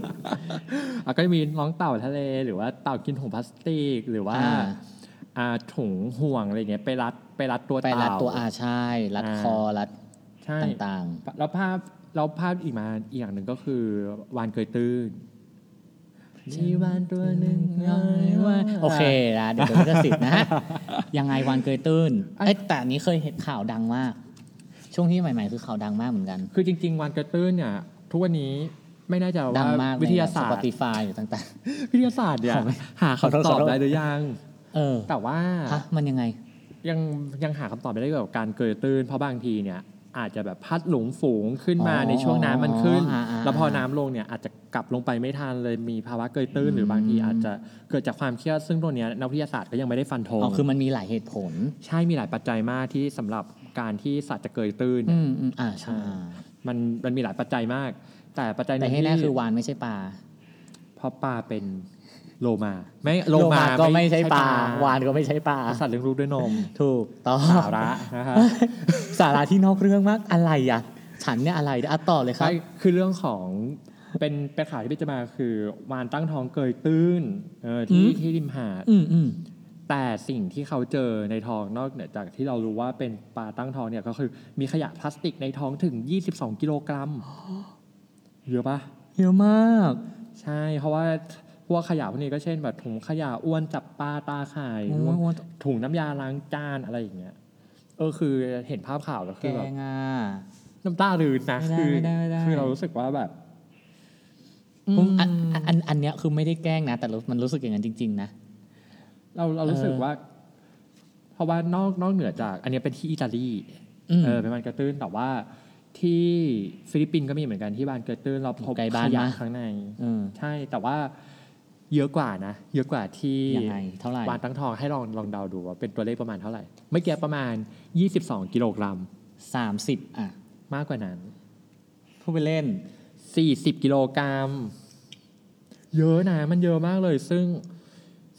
B: อะก็จะมีน้องเต่าทะเล หรือว่าเต่ากินถุงพลาสติก หรือว่า
A: อ่า
B: อ่าถุงห่วงอะไรเงี้ยไปรัดไปรัดตัว
A: ไป
B: เต่า
A: รัดตัวอาใช่รัด
B: อ่า
A: คอรัด
B: ใช่
A: ต่าง
B: แล้วภาพแล้วภาพอีกมาอีกอย่างหนึ่งก็คือวานเกยตื้น
A: ๆ
B: มีวานตัวหนึ่ง
A: ว่าโอเคนะเดี๋ยวเดี๋ยวจะสิทธิ์นะฮะยังไงวันเกยตื้นเอ้ยแต่อันนี้เคยเห็นข่าวดังมาก ช่วงที่ใหม่ๆ คือข่าวดังมากเหมือนกัน
B: คือจริง ๆ วานเกยตื้นเนี่ยทุกวันนี้ไม่แน่ใจ
A: ดั
B: ว่าง
A: มาก
B: วิทยาศาสต
A: สปอ
B: ร์
A: ติฟายหรือต่าง
B: วิทยาศาสตร์เนี่ย
A: ขอไม่
B: หา
A: ขอโทษ
B: คำตอบ
A: ขอโทษ
B: ได้หรือยัง
A: ๆ เออ
B: แต่ว่า
A: ฮะมันยังไง
B: ยังยังหาคำตอบไม่ได้เกี่ยวกับการเกยตื้นเพราะบางทีเนี่ย อาจจะแบบพัดหลงฝูงขึ้นมา
A: อ๋อ
B: ในช่วงน้ำมันขึ้น
A: อ่าอ่า
B: แล้วพอน้ำลงเนี่ยอาจจะกลับลงไปไม่ทันเลยมีภาวะเกยตื้นหรือบางทีอาจจะเกิดจากความเครียดซึ่งตัวเนี้ยนักวิทยาศาสตร์ก็ยังไม่ได้ฟันธง
A: อ๋อคือมันมีหลายเหตุผล
B: ใช่มีหลายปัจจัยมากที่สำหรับการที่สัตว์จะเกยตื้น
A: อืมอืมอ่าใช่
B: มันมันมีหลายปัจจัยมาก แต่ปัจจัยห
A: แต่
B: นึ่ง
A: ให้แน่
B: ที่
A: คือวานไม่ใช่ปลา
B: เพราะปลาเป็น โลมาไม่โล
A: โล
B: มา
A: มาก็ไม่ใช่ปลาวานก็ไม่ใช่ปลา
B: สัตว์เลี้ยงลูกด้วยนม
A: ถูกต้อง
B: สาระนะครับ
A: สาระที่นอกเรื่องมากอะไรอะฉันเนี่ยอะไรอะต่อเลยครับ
B: ใช่คือเรื่องของเป็นเป็นข่าวที่พี่จะมาคือวานตั้งท้องเกยตื้นเออที่
A: อืม
B: ที่ริมหาด
A: อืมอืม
B: แต่สิ่งที่เขาเจอในท้องนอกเหนือจากที่เรารู้ว่าเป็นปลาตั้งท้องเนี่ยก็คือมีขยะพลาสติกในท้องถึง 22 กิโลกรัมเยอะปะ
A: เยอะมาก
B: ใช่เพราะว่าพ วกขยะพวกนี้ก็เช่นแบบถุงขยะอ้วนจับปลาตาข่าย
A: โอ้ย
B: ถุงน้ำยาล้างจานอะไรอย่างเงี้ยเออคือเห็นภาพข่าวแล้ว
A: แก
B: คือแบบ
A: งอะ
B: น้ำตารืนนะ
A: ไม่ได้
B: คือ
A: ไม่ได้ไม่ได้
B: คือเรารู้สึกว่าแบบ
A: ผมอันอันอันอันเนี้ยคือไม่ได้แกล้งนะ แต่รู้มันรู้สึกอย่างนั้นจริง ๆ นะ
B: เราเรารู้สึก
A: เออ
B: ว่า เพราะว่านอกนอกเหนือจาก อันเนี้ยเป็นที่อิตาลี
A: อืม
B: เออเป็นบานเกระตื้นแต่ว่าที่ฟิลิปปินส์ก็มีเหมือนกันที่บานเกระตื้นเราพบ
A: ใกล้บ้าน
B: ขยะ
A: มาก
B: ข้างใน
A: เออ
B: ใช่แต่ว่า เยอะกว่านะ เยอะกว่าที่
A: ยังไงเท่าไหร่
B: วานตั้งทองให้ลองลองเดาดูว่าเป็นตัวเลขประมาณเท่าไหร่เมื่อกี้ประมาณ 22 กิโลกรัม
A: สามสิบอะ
B: มากกว่านั้น
A: พูดไปเล่น
B: 40 กิโลกรัม เยอะนะ มันเยอะมากเลย ซึ่ง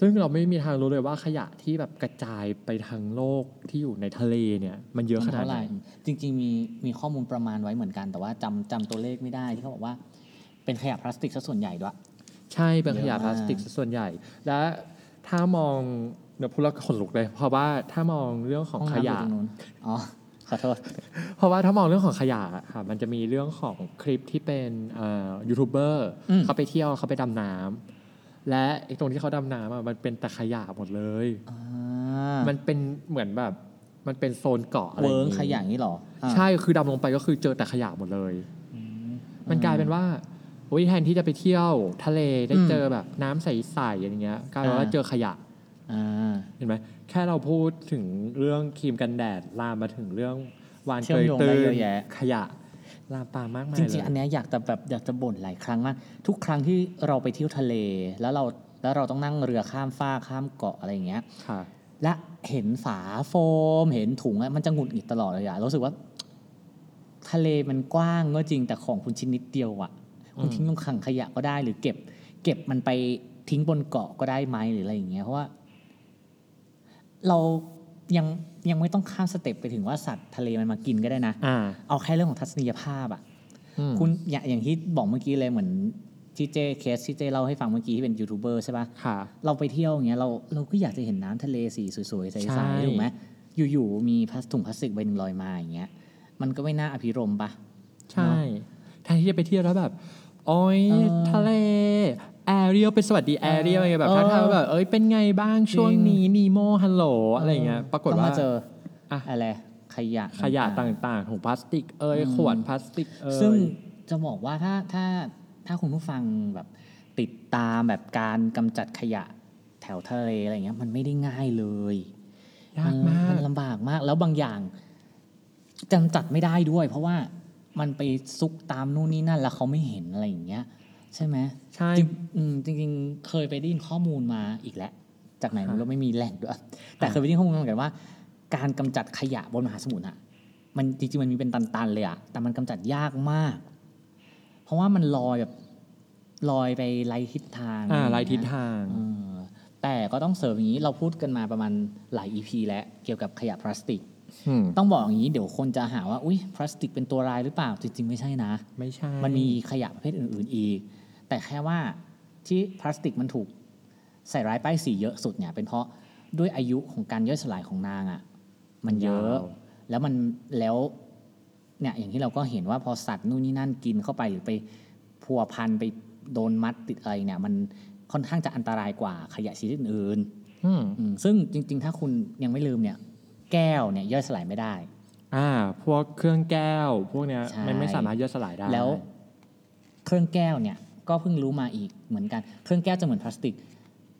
B: ซึ่งเราไม่มีทางรู้เลยว่าขยะที่แบบกระจายไปทั้งโลกที่อยู่ในทะเลเนี่ย มันเยอะขนาด
A: เท่า
B: ไห
A: ไห
B: น
A: ร่จริง ๆ มีมีข้อมูลประมาณไว้เหมือนกัน แต่ว่าจำจำตัวเลขไม่ได้ที่เขาบอกว่าเป็นขยะพลาสติกซะส่วนใหญ่ด้วย
B: ใช่เป็นขยะ
A: เยอะ
B: พ
A: มาก
B: ลาสติกซะส่วนใหญ่ และถ้ามองเดี๋ยวพูดแล้วขนลุกเลย เพราะว่าถ้ามองเรื่องของ
A: ห้อง
B: ข
A: น้ำอยู่
B: ยะ
A: ตรงนู้นอ๋อขอโทษ
B: เพราะว่าถ้ามองเรื่องของขยะอะค่ะมันจะมีเรื่องของคลิปที่เป็นเอ่อยูทูบเบอร์
A: อืม
B: เขาไปเที่ยวเขาไปดำน้ำและไอ้ตรงที่เขาดำน้ำอะมันเป็นแต่ขยะหมดเลย
A: อ่า
B: มันเป็นเหมือนแบบมันเป็นโซนเกาะอะไรอ
A: เวิร์
B: ย่าง
A: ง
B: งี้
A: ขยะนี่หรออะ
B: ใช่คือดำลงไปก็คือเจอแต่ขยะหมดเลย มันกลายเป็นว่าโอ้ยแทนที่จะไปเที่ยวทะเลได้
A: อืม
B: เจอแบบน้ำใสๆอย่างเงี้ยกลายเป็นว่า
A: อ่า
B: เจอขยะ
A: อ่า
B: เห็นไหมแค่เราพูดถึงเรื่องครีมกันแดดลามมาถึงเรื่องวาน
A: เชื่
B: เก
A: อม
B: ย
A: โยง
B: ตื้
A: ได้เย
B: น
A: อะแยะ
B: ขยะลามปามมากมาย
A: จ
B: เล
A: ริงๆอัน
B: ย
A: เนี้ยอยากจะแบบอยากจะบ่นหลายครั้งมากทุกครั้งที่เราไปเที่ยวทะเล แล้วเราแล้วเราต้องนั่งเรือข้ามฟากข้ามเกาะอะไรอย่างเงี้ย
B: ค่ะ
A: และเห็นฝาโฟม เห็นถุงอะมันจะหงุดหงิดตลอดเลยอะรู้สึกว่า ทะเลมันกว้างก็จริงแต่ของคุณชิ้นนิดเดียวอะ คุณ
B: อืม
A: ทิ้งลงถังขยะก็ได้ หรือเก็บ เก็บมันไปทิ้งบนเกาะก็ได้ไหมหรืออะไรอย่างเงี้ยเพราะว่า เรายังยังไม่ต้องข้าม step ไปถึงว่าสัตว์ทะเลมันมากินก็ได้นะ
B: อ่า
A: เอาแค่เรื่องของทัศนียภาพอะ
B: อืม
A: คุณอย่างอย่างที่บอกเมื่อกี้เลยเหมือนที่เจเคสที่เจเล่าให้ฟังเมื่อกี้ที่เป็นยูทูบเบอร์ใช่ปะ
B: ค่ะ
A: เราไปเที่ยวอย่างเงี้ยเราเราก็อยากจะเห็นน้ำทะเลสีสวยๆใใช่ถูกไหมอยู่ๆมีพลาสถุงพลาสติกใบหนึ่งลอยมาอย่างเงี้ย มันก็ไม่น่าอภิรมย์ปะ
B: ใช่แทนที่จะไปเที่ยวแล้วแบบ โอ้ย
A: เออ
B: ทะเล Ariel เป็นสวัสดี Ariel อะไรแบบ
A: เออ
B: ถ้าทางแบบเอ้ยเป็นไงบ้างช่วง
A: จริง
B: นี้ Nemo ฮัลโหลอะไรเงี้ยปรากฏ
A: ต้อง
B: ว่า
A: มาเจอ
B: อะ
A: อะไรขยะ
B: ขยะ
A: ต่าง
B: ต่างๆถุงพลาสติกเอ้ย
A: อืม
B: ขวดพลาสติกเอ้
A: ๆ
B: ย
A: ซึ่งจะบอกว่าถ้าถ้าถ้าคุณผู้ฟังแบบติดตามแบบการกำจัดขยะแถวทะเลอะไรเงี้ย มันไม่ได้ง่ายเลย
B: ยากมาก
A: นลำบากมากแล้วบางอย่างจำจัดไม่ได้ด้วย เพราะว่า มันไปซุกตามนู่นนี่นั่น แล้วเขาไม่เห็นอะไรอย่างเงี้ย ใช่ไหม
B: ใช่
A: จริงอืมจริงๆเคยไปได้ยินข้อมูลมาอีกแล้วจากไหนไม่รู้ไม่มีแหล่งด้วยแต่เคยไปได้ยินข้อมูลมาเหมือนกันว่า การกำจัดขยะบนมหาสมุทรอะมันจริงๆมันมีเป็นตันๆเลยอะแต่มันกำจัดยากมาก เพราะว่ามันลอยแบบลอยไปไร้ทิศทาง
B: อ่า
A: อะ
B: ลา
A: ไร
B: ย
A: อย่ง
B: ทิศ
A: เงี้ย
B: ทาง
A: เออแต่ก็ต้องเสริมอย่างนี้เราพูดกันมาประมาณหลาย EP แล้วเกี่ยวกับขยะพลาสติก
B: อืม
A: ต้องบอกอย่างนี้เดี๋ยวคนจะหาว่าอุ้ยพลาสติกเป็นตัวร้ายหรือเปล่าจริงๆไม่ใช่นะ
B: ไม่ใช่
A: มันมีขยะประเภทอื่น ๆอีก แต่แค่ว่าที่พลาสติกมันถูกใส่ร้ายป้ายสีเยอะสุดเนี่ย เป็นเพราะด้วยอายุของการย่อยสลายของนางอะ่ะ มันเยอะ
B: ยาว
A: แล้วมันแล้วเนี่ยอย่างที่เราก็เห็นว่าพอสัตว์นู่นนี่นั่นกินเข้าไปหรือไปพัวพันไปโดนมัดติดอะไรเนี่ย มันค่อนข้างจะอันตรายกว่าขยะชนิดอื่น
B: อืม
A: ๆอืมซึ่งจริง ๆ ถ้าคุณยังไม่ลืมเนี่ย แก้วเนี่ยย่อยสลายไม่ได้
B: อ่า พวกเครื่องแก้ว พวกเนี้ย
A: ใช่
B: มันไม่สามารถย่อยสลายได้
A: แล้วเครื่องแก้วเนี่ยก็เพิ่งรู้มาอีกเหมือนกัน เครื่องแก้วจะเหมือนพลาสติก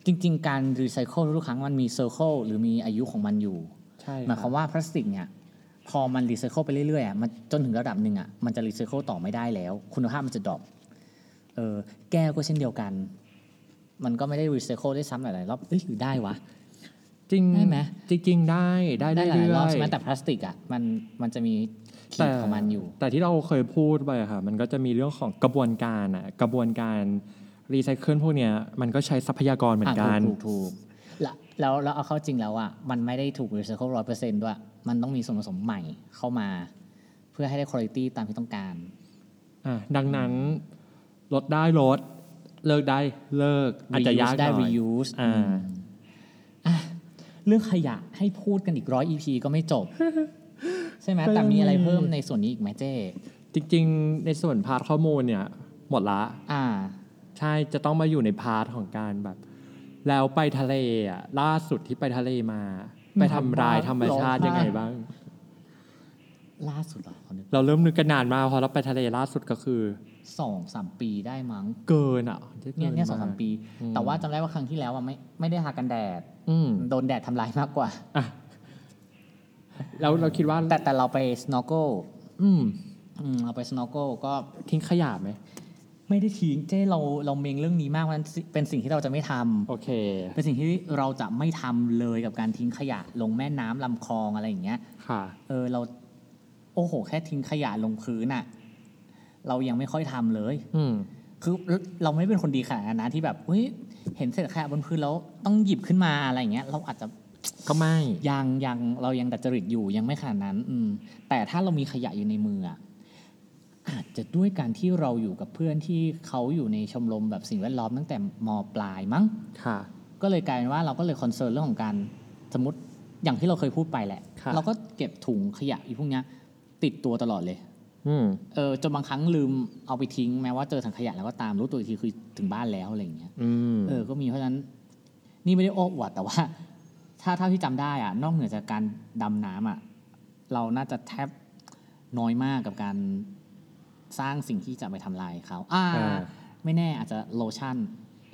A: จริง ๆ การรีไซเคิลทุกครั้งมันมี circle หรือมีอายุของมันอยู่
B: ใช่
A: หมายความว่าพลาสติกเนี่ยพอมันรีไซเคิลไปเรื่อยๆอะมันจนถึงระดับหนึ่งอะมันจะรีไซเคิลต่อไม่ได้แล้ว คุณภาพมันจะ dropเออแก้วก็เช่นเดียวกัน มันก็ไม่ได้รีไซเคิลได้ซ้ำหลายๆรอบเอ้ยหรือได้วะ
B: จริง
A: ได้ไหม
B: จริงๆได้ได้
A: ได้
B: ได้
A: หลาย
B: ร
A: อบเรื่
B: อย
A: ใช่ไหมแต่พลาสติกอะมันมันจะมีขี
B: แต่
A: ดของมันอยู่
B: แต่ที่เราเคยพูดไปอะค่ะมันก็จะมีเรื่องของกระบวนการอะกระบวนการรีไซเคิลพวกเนี้ยมันก็ใช้ทรัพยากรเหมือนกัน
A: อะถูกถูกถูกแล้วแล้วแล้วเอาเข้าจริงแล้วอะมันไม่ได้ถูกรีไซเคิลร้อยเปอร์เซ็นต์ด้วย มันต้องมีส่วนผสมใหม่เข้ามา เพื่อให้ได้คุณภาพตามที่ต้องการ
B: อะดังนั้นลดได้ลดเลิกได้เลิกอาจจะ
A: reuse
B: ยาก
A: ได้
B: หน่อย
A: reuse
B: อ่า
A: อืมอะ เรื่องขยะให้พูดกันอีกร้อย EP ก็ไม่จบ ใช่ไหม
B: ก็ยัง
A: แต่มีอะไร
B: มี
A: เพิ่มในส่วนนี้อีกไหมเจ้
B: จริง ๆ ในส่วน part ข้อมูลเนี่ย หมดละ
A: อ่า
B: ใช่จะต้องมาอยู่ใน part ของการแบบ แล้วไปทะเลอะล่าสุดที่ไปทะเลมา ไปทำลายธรรมชาติยังไงบ้าง
A: ล่าสุดเหรอขอนึก
B: เราเริ่มนึกกันนานมากพอเราไปทะเลล่าสุดก็คือ
A: สองสามปีได้มั้ง
B: เกินอะ
A: เนี่ยเนี่ยสองสามปี
B: อืม
A: แต่ว่าจำได้ว่าครั้งที่แล้วอะไม่ไม่ได้ทากันแดด
B: อืม
A: โดนแดดทำลายมากกว่า
B: อะเราเราคิดว่า
A: แต่แต่เราไป snorkel
B: อืม
A: อืมเราไป snorkel ก็
B: ทิ้งขยะไหม
A: ไม่ได้ทิ้งเจ้เราเราเมงเรื่องนี้มากมันเป็นสิ่งที่เราจะไม่ทำ
B: โอเค
A: เป็นสิ่งที่เราจะไม่ทำเลยกับการทิ้งขยะ ลงแม่น้ำลำคลองอะไรอย่างเงี้ย
B: ค่ะ
A: เออเรา โอ้โห แค่ทิ้งขยะลงพื้นอะเรายังไม่ค่อยทำเลย
B: อืม
A: คือเราไม่ได้เป็นคนดีขนาดนั้นนะที่แบบเฮ้ยเห็นเศษขยะบนพื้นแล้วต้องหยิบขึ้นมาอะไรอย่างเงี้ย เราอาจจะ
B: ก็ไม่
A: ยังยังเรายังดัดจริตอยู่ยังไม่ขนาดนั้น อืม แต่ถ้าเรามีขยะอยู่ในมืออะอาจจะด้วยการที่เราอยู่กับเพื่อนที่เขาอยู่ในชมรมแบบสิ่งแวดล้อมตั้งแต่มปลายมั้ง
B: ค่ะ
A: ก็เลยกลายเป็นว่าเราก็เลยคอนเซิร์นเรื่องของการสมมติอย่างที่เราเคยพูดไปแหละ
B: ครับ
A: เราก็เก็บถุงขยะอีพวกเนี้ย ติดตัวตลอดเลย
B: อืม
A: เออจนบางครั้งลืมเอาไปทิ้งแม้ว่าเจอถังขยะแล้วก็ตามรู้ตัวอีกทีคือถึงบ้านแล้วอะไรอย่างเงี้ย
B: อืม
A: เออก็มีเพราะฉะนั้น นี่ไม่ได้โอ้อวดแต่ว่า ถ้าเท่าที่จำได้อะนอกเหนือจากการดำน้ำอะเราน่าจะแทบน้อยมากกับการสร้างสิ่งที่จะไปทำลายเขาอ่า
B: อ่า
A: ไม่แน่อาจจะโลชั่น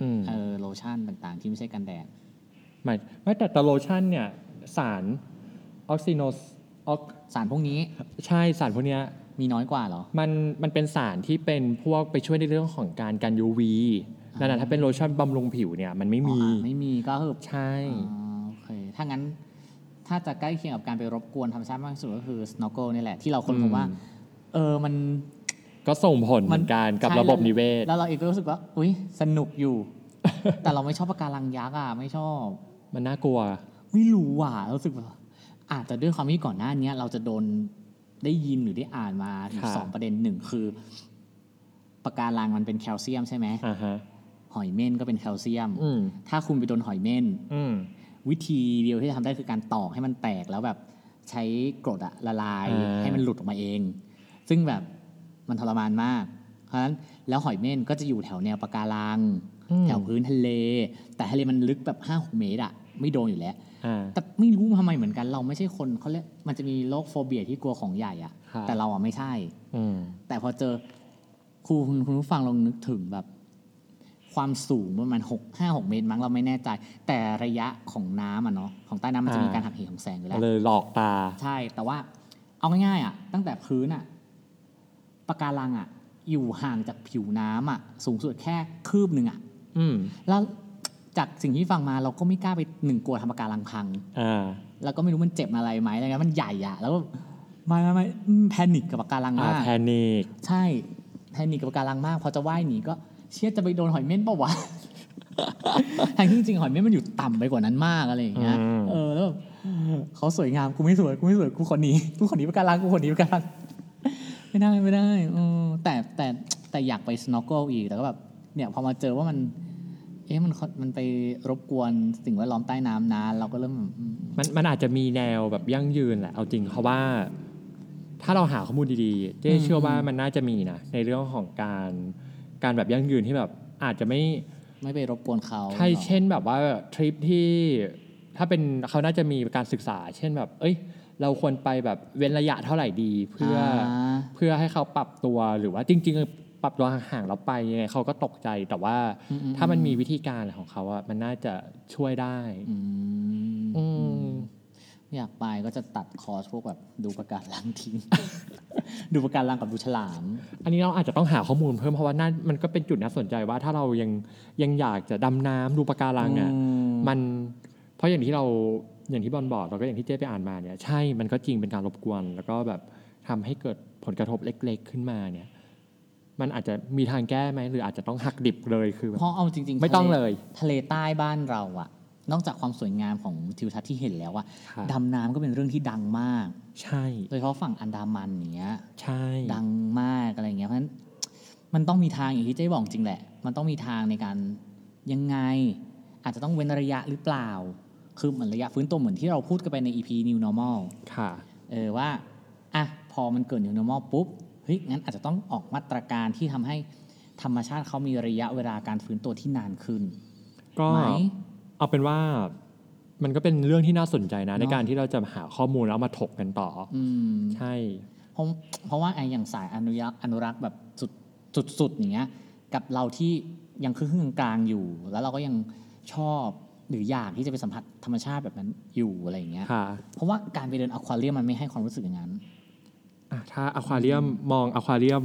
B: อืม
A: เออโลชั่นต่างๆ ที่ไม่ใช่กันแดด
B: ไม่ไม่แต่แต่โลชั่นเนี่ย สารออกซิโนสออก
A: สารพวกนี้
B: ใช่สารพวกเนี้ย
A: มีน้อยกว่าเหรอ
B: มันมันเป็นสารที่เป็นพวกไปช่วยในเรื่องของการกัน UV นั่นนะถ้าเป็นโลชั่นบำรุงผิวเนี่ยมันไม่มี
A: อ๋ออะไม่มีก็คือ
B: ใช่
A: อ๋อโอเคถ้างั้น ถ้าจะใกล้เคียงกับการไปรบกวนธรรมชาติมากที่สุดก็คือ snorkel นี่แหละ ที่เราคนพบว่าเออมัน
B: ก็ส่งผลเหมือนกันกับ
A: ใช่
B: ระบบนิเวศ
A: แล้วเราเองก็รู้สึกว่า อุ้ยสนุกอยู่ แต่เราไม่ชอบปะการังยักษ์อะ ไม่ชอบ
B: มันน่ากลัว
A: ไม่รู้อะรู้สึกว่า อาจจะด้วยความที่ก่อนหน้าเนี้ยเราจะโดนได้ยินหรือได้อ่านมาอยู่
B: ค่ะ
A: สองประเด็นหนึ่งคือปะการังมันเป็นแคลเซียมใช่ไหม
B: อ่าฮะ
A: หอยเม่นก็เป็นแคลเซียม
B: อืม
A: ถ้าคุณไปโดนหอยเม่น
B: อืม
A: วิธีเดียวที่จะทำได้คือการตอกให้มันแตกแล้วแบบใช้กรดอะละลาย
B: อ่า
A: ให้มันหลุดออกมาเอง ซึ่งแบบมันทรมานมาก เพราะฉะนั้นแล้วหอยเม่นก็จะอยู่แถวแนวปะการัง
B: อืม
A: แถวพื้นทะเล แต่ทะเลมันลึกแบบห้าหกเมตรอะ ไม่โดนอยู่แล้ว
B: อ่า
A: แต่ไม่รู้ทำไมเหมือนกัน เราไม่ใช่คนเขาเรียกมันจะมีโรคโฟเบียที่กลัวของใหญ่อะ
B: ครับ
A: แต่เราอะไม่ใช่
B: อืม
A: แต่พอเจอครูคุณคุณผู้ฟังลองนึกถึงแบบ ความสูงประมาณหกห้าหกเมตรมั้งเราไม่แน่ใจ แต่ระยะของน้ำอะเนาะของใต้น้ำมันจะมี
B: อ่า
A: การหักเหของแสงอยู่แล้ว
B: เลยหลอกตา
A: ใช่ แต่ว่าเอาง่ายๆอะ ตั้งแต่พื้นอะปะการังอะ อยู่ห่างจากผิวน้ำอะ สูงสุดแค่คืบหนึ่งอะ
B: อืม
A: แล้ว จากสิ่งที่ฟังมาเราก็ไม่กล้าไปหนึ่งกลัวทำปะการังพัง
B: อ่า
A: แล้วก็ไม่รู้มันเจ็บอะไรไหมอะไรเงี้ยมันใหญ่อะแล้วก็ไม่ไม่ไม่อืมแพนิคกับปะการัง
B: อ่ามา
A: ก
B: แพนิค
A: ใช่แพนิคกับปะการังมาก พอจะว่ายหนีก็เชี่ยจะไปโดนหอยเม่นปะวะทั้งที่จริงๆหอยเม่นมันอยู่ต่ำไปกว่านั้นมากอะไรอย่างเงี้ย
B: อืม
A: เออแล้วแบบเขาสวยงามกูไม่สวยกูไม่สวยกูคนนี้กูคนนี้ปะการังกูคนนี้ปะการังไม่ได้ไม่ได้เออแต่แต่แต่อยากไป snorkel อีกแต่ก็แบบเนี่ยพอมาเจอว่ามัน เอ๊ะมันมันไปรบกวนสิ่งแวดล้อมใต้น้ำนะเราก็เริ่มอืม
B: มันมันอาจจะมีแนวแบบยั่งยืนแหละเอาจริงเพราะว่า ถ้าเราหาข้อมูลดีๆเจ๊เชื่อว่ามันน่าจะมีนะในเรื่องของการการแบบยั่งยืนที่แบบอาจจะไม่
A: ไม่ไปรบกวนเขา
B: ใช่
A: หรอ
B: เช่นแบบว่าทริปที่ถ้าเป็นเขาน่าจะมีการศึกษา เช่นแบบ เอ้ย เราควรไปแบบเว้นระยะเท่าไหร่ดี เพื่ออาเพื่อให้เขาปรับตัวหรือว่าจริง ๆ ปรับตัวห่างๆเราไปยังไงเขาก็ตกใจ แต่ว่า
A: อืมอืม
B: ถ้ามันมีวิธีการอะไรของเขาอะมันน่าจะช่วยได้
A: อืม
B: อืม
A: อยากไปก็จะตัดคอร์สพวกแบบดูประกาศลังทิ้ง ดูประกาศลังกับดูฉลาม
B: อันนี้เราอาจจะต้องหาข้อมูลเพิ่มเพราะว่าน่ามันก็เป็นจุดน่าสนใจว่าถ้าเรายังยังอยากจะดำน้ำดูปะการังอะ
A: อืม
B: มันเพราะอย่างที่เราอย่างที่บอลบอกเราก็อย่างที่เจ๊ไปอ่านมาเนี่ยใช่มันก็จริงเป็นการรบกวน แล้วก็แบบทำให้เกิดผลกระทบเล็ก ๆ ขึ้นมาเนี่ย มันอาจจะมีทางแก้ไหมหรืออาจจะต้องหักดิบเลยคือแบบ
A: เพราะเอาจริงๆ
B: ไม่ต้อง
A: ทะ
B: เลย
A: ทะเลใต้บ้านเราอะนอกจากความสวยงามของทิวทัศน์ที่เห็นแล้วอะ
B: ค่ะ
A: ดำน้ำก็เป็นเรื่องที่ดังมาก
B: ใช่
A: โดยเฉพาะฝั่งอันดามันอย่างเงี้ย
B: ใช่
A: ดังมากอะไรอย่างเงี้ยเพราะฉะนั้นมันต้องมีทางอย่างที่เจ๊บอกจริงแหละ มันต้องมีทางในการยังไง อาจจะต้องเว้นระยะหรือเปล่า คือเหมือนระยะฟื้นตัวเหมือนที่เราพูดกันไปใน EP New Normal
B: ค่ะ
A: เออว่าอะพอมันเกิด New Normal ปุ๊บเฮ้ยงั้นอาจจะต้องออกมาตรการที่ทำให้ธรรมชาติเขามีระยะเวลาการฟื้นตัวที่นานขึ้น
B: ก็
A: ไหม
B: เอาเป็นว่ามันก็เป็นเรื่องที่น่าสนใจนะ
A: เนอะ
B: ในการที่เราจะหาข้อมูลแล้วมาถกกันต่ออ
A: อืม
B: ใช่
A: เพราะเพราะว่าไอ้อย่างสายอนุรักษ์อนุรักษ์แบบสุดสุดสุดอย่างเงี้ยกับเราที่ยังครึ่งๆกลางๆอยู่ แล้วเราก็ยังชอบหรืออยากที่จะไปสัมผัสธรรมชาติแบบนั้นอยู่อะไรอย่างเงี้ย
B: ค่ะ
A: เพราะว่าการไปเดินอควาเรียมมันไม่ให้ความรู้สึกอย่างนั้น
B: อะถ้าอควาเรียมมองอควาเรียม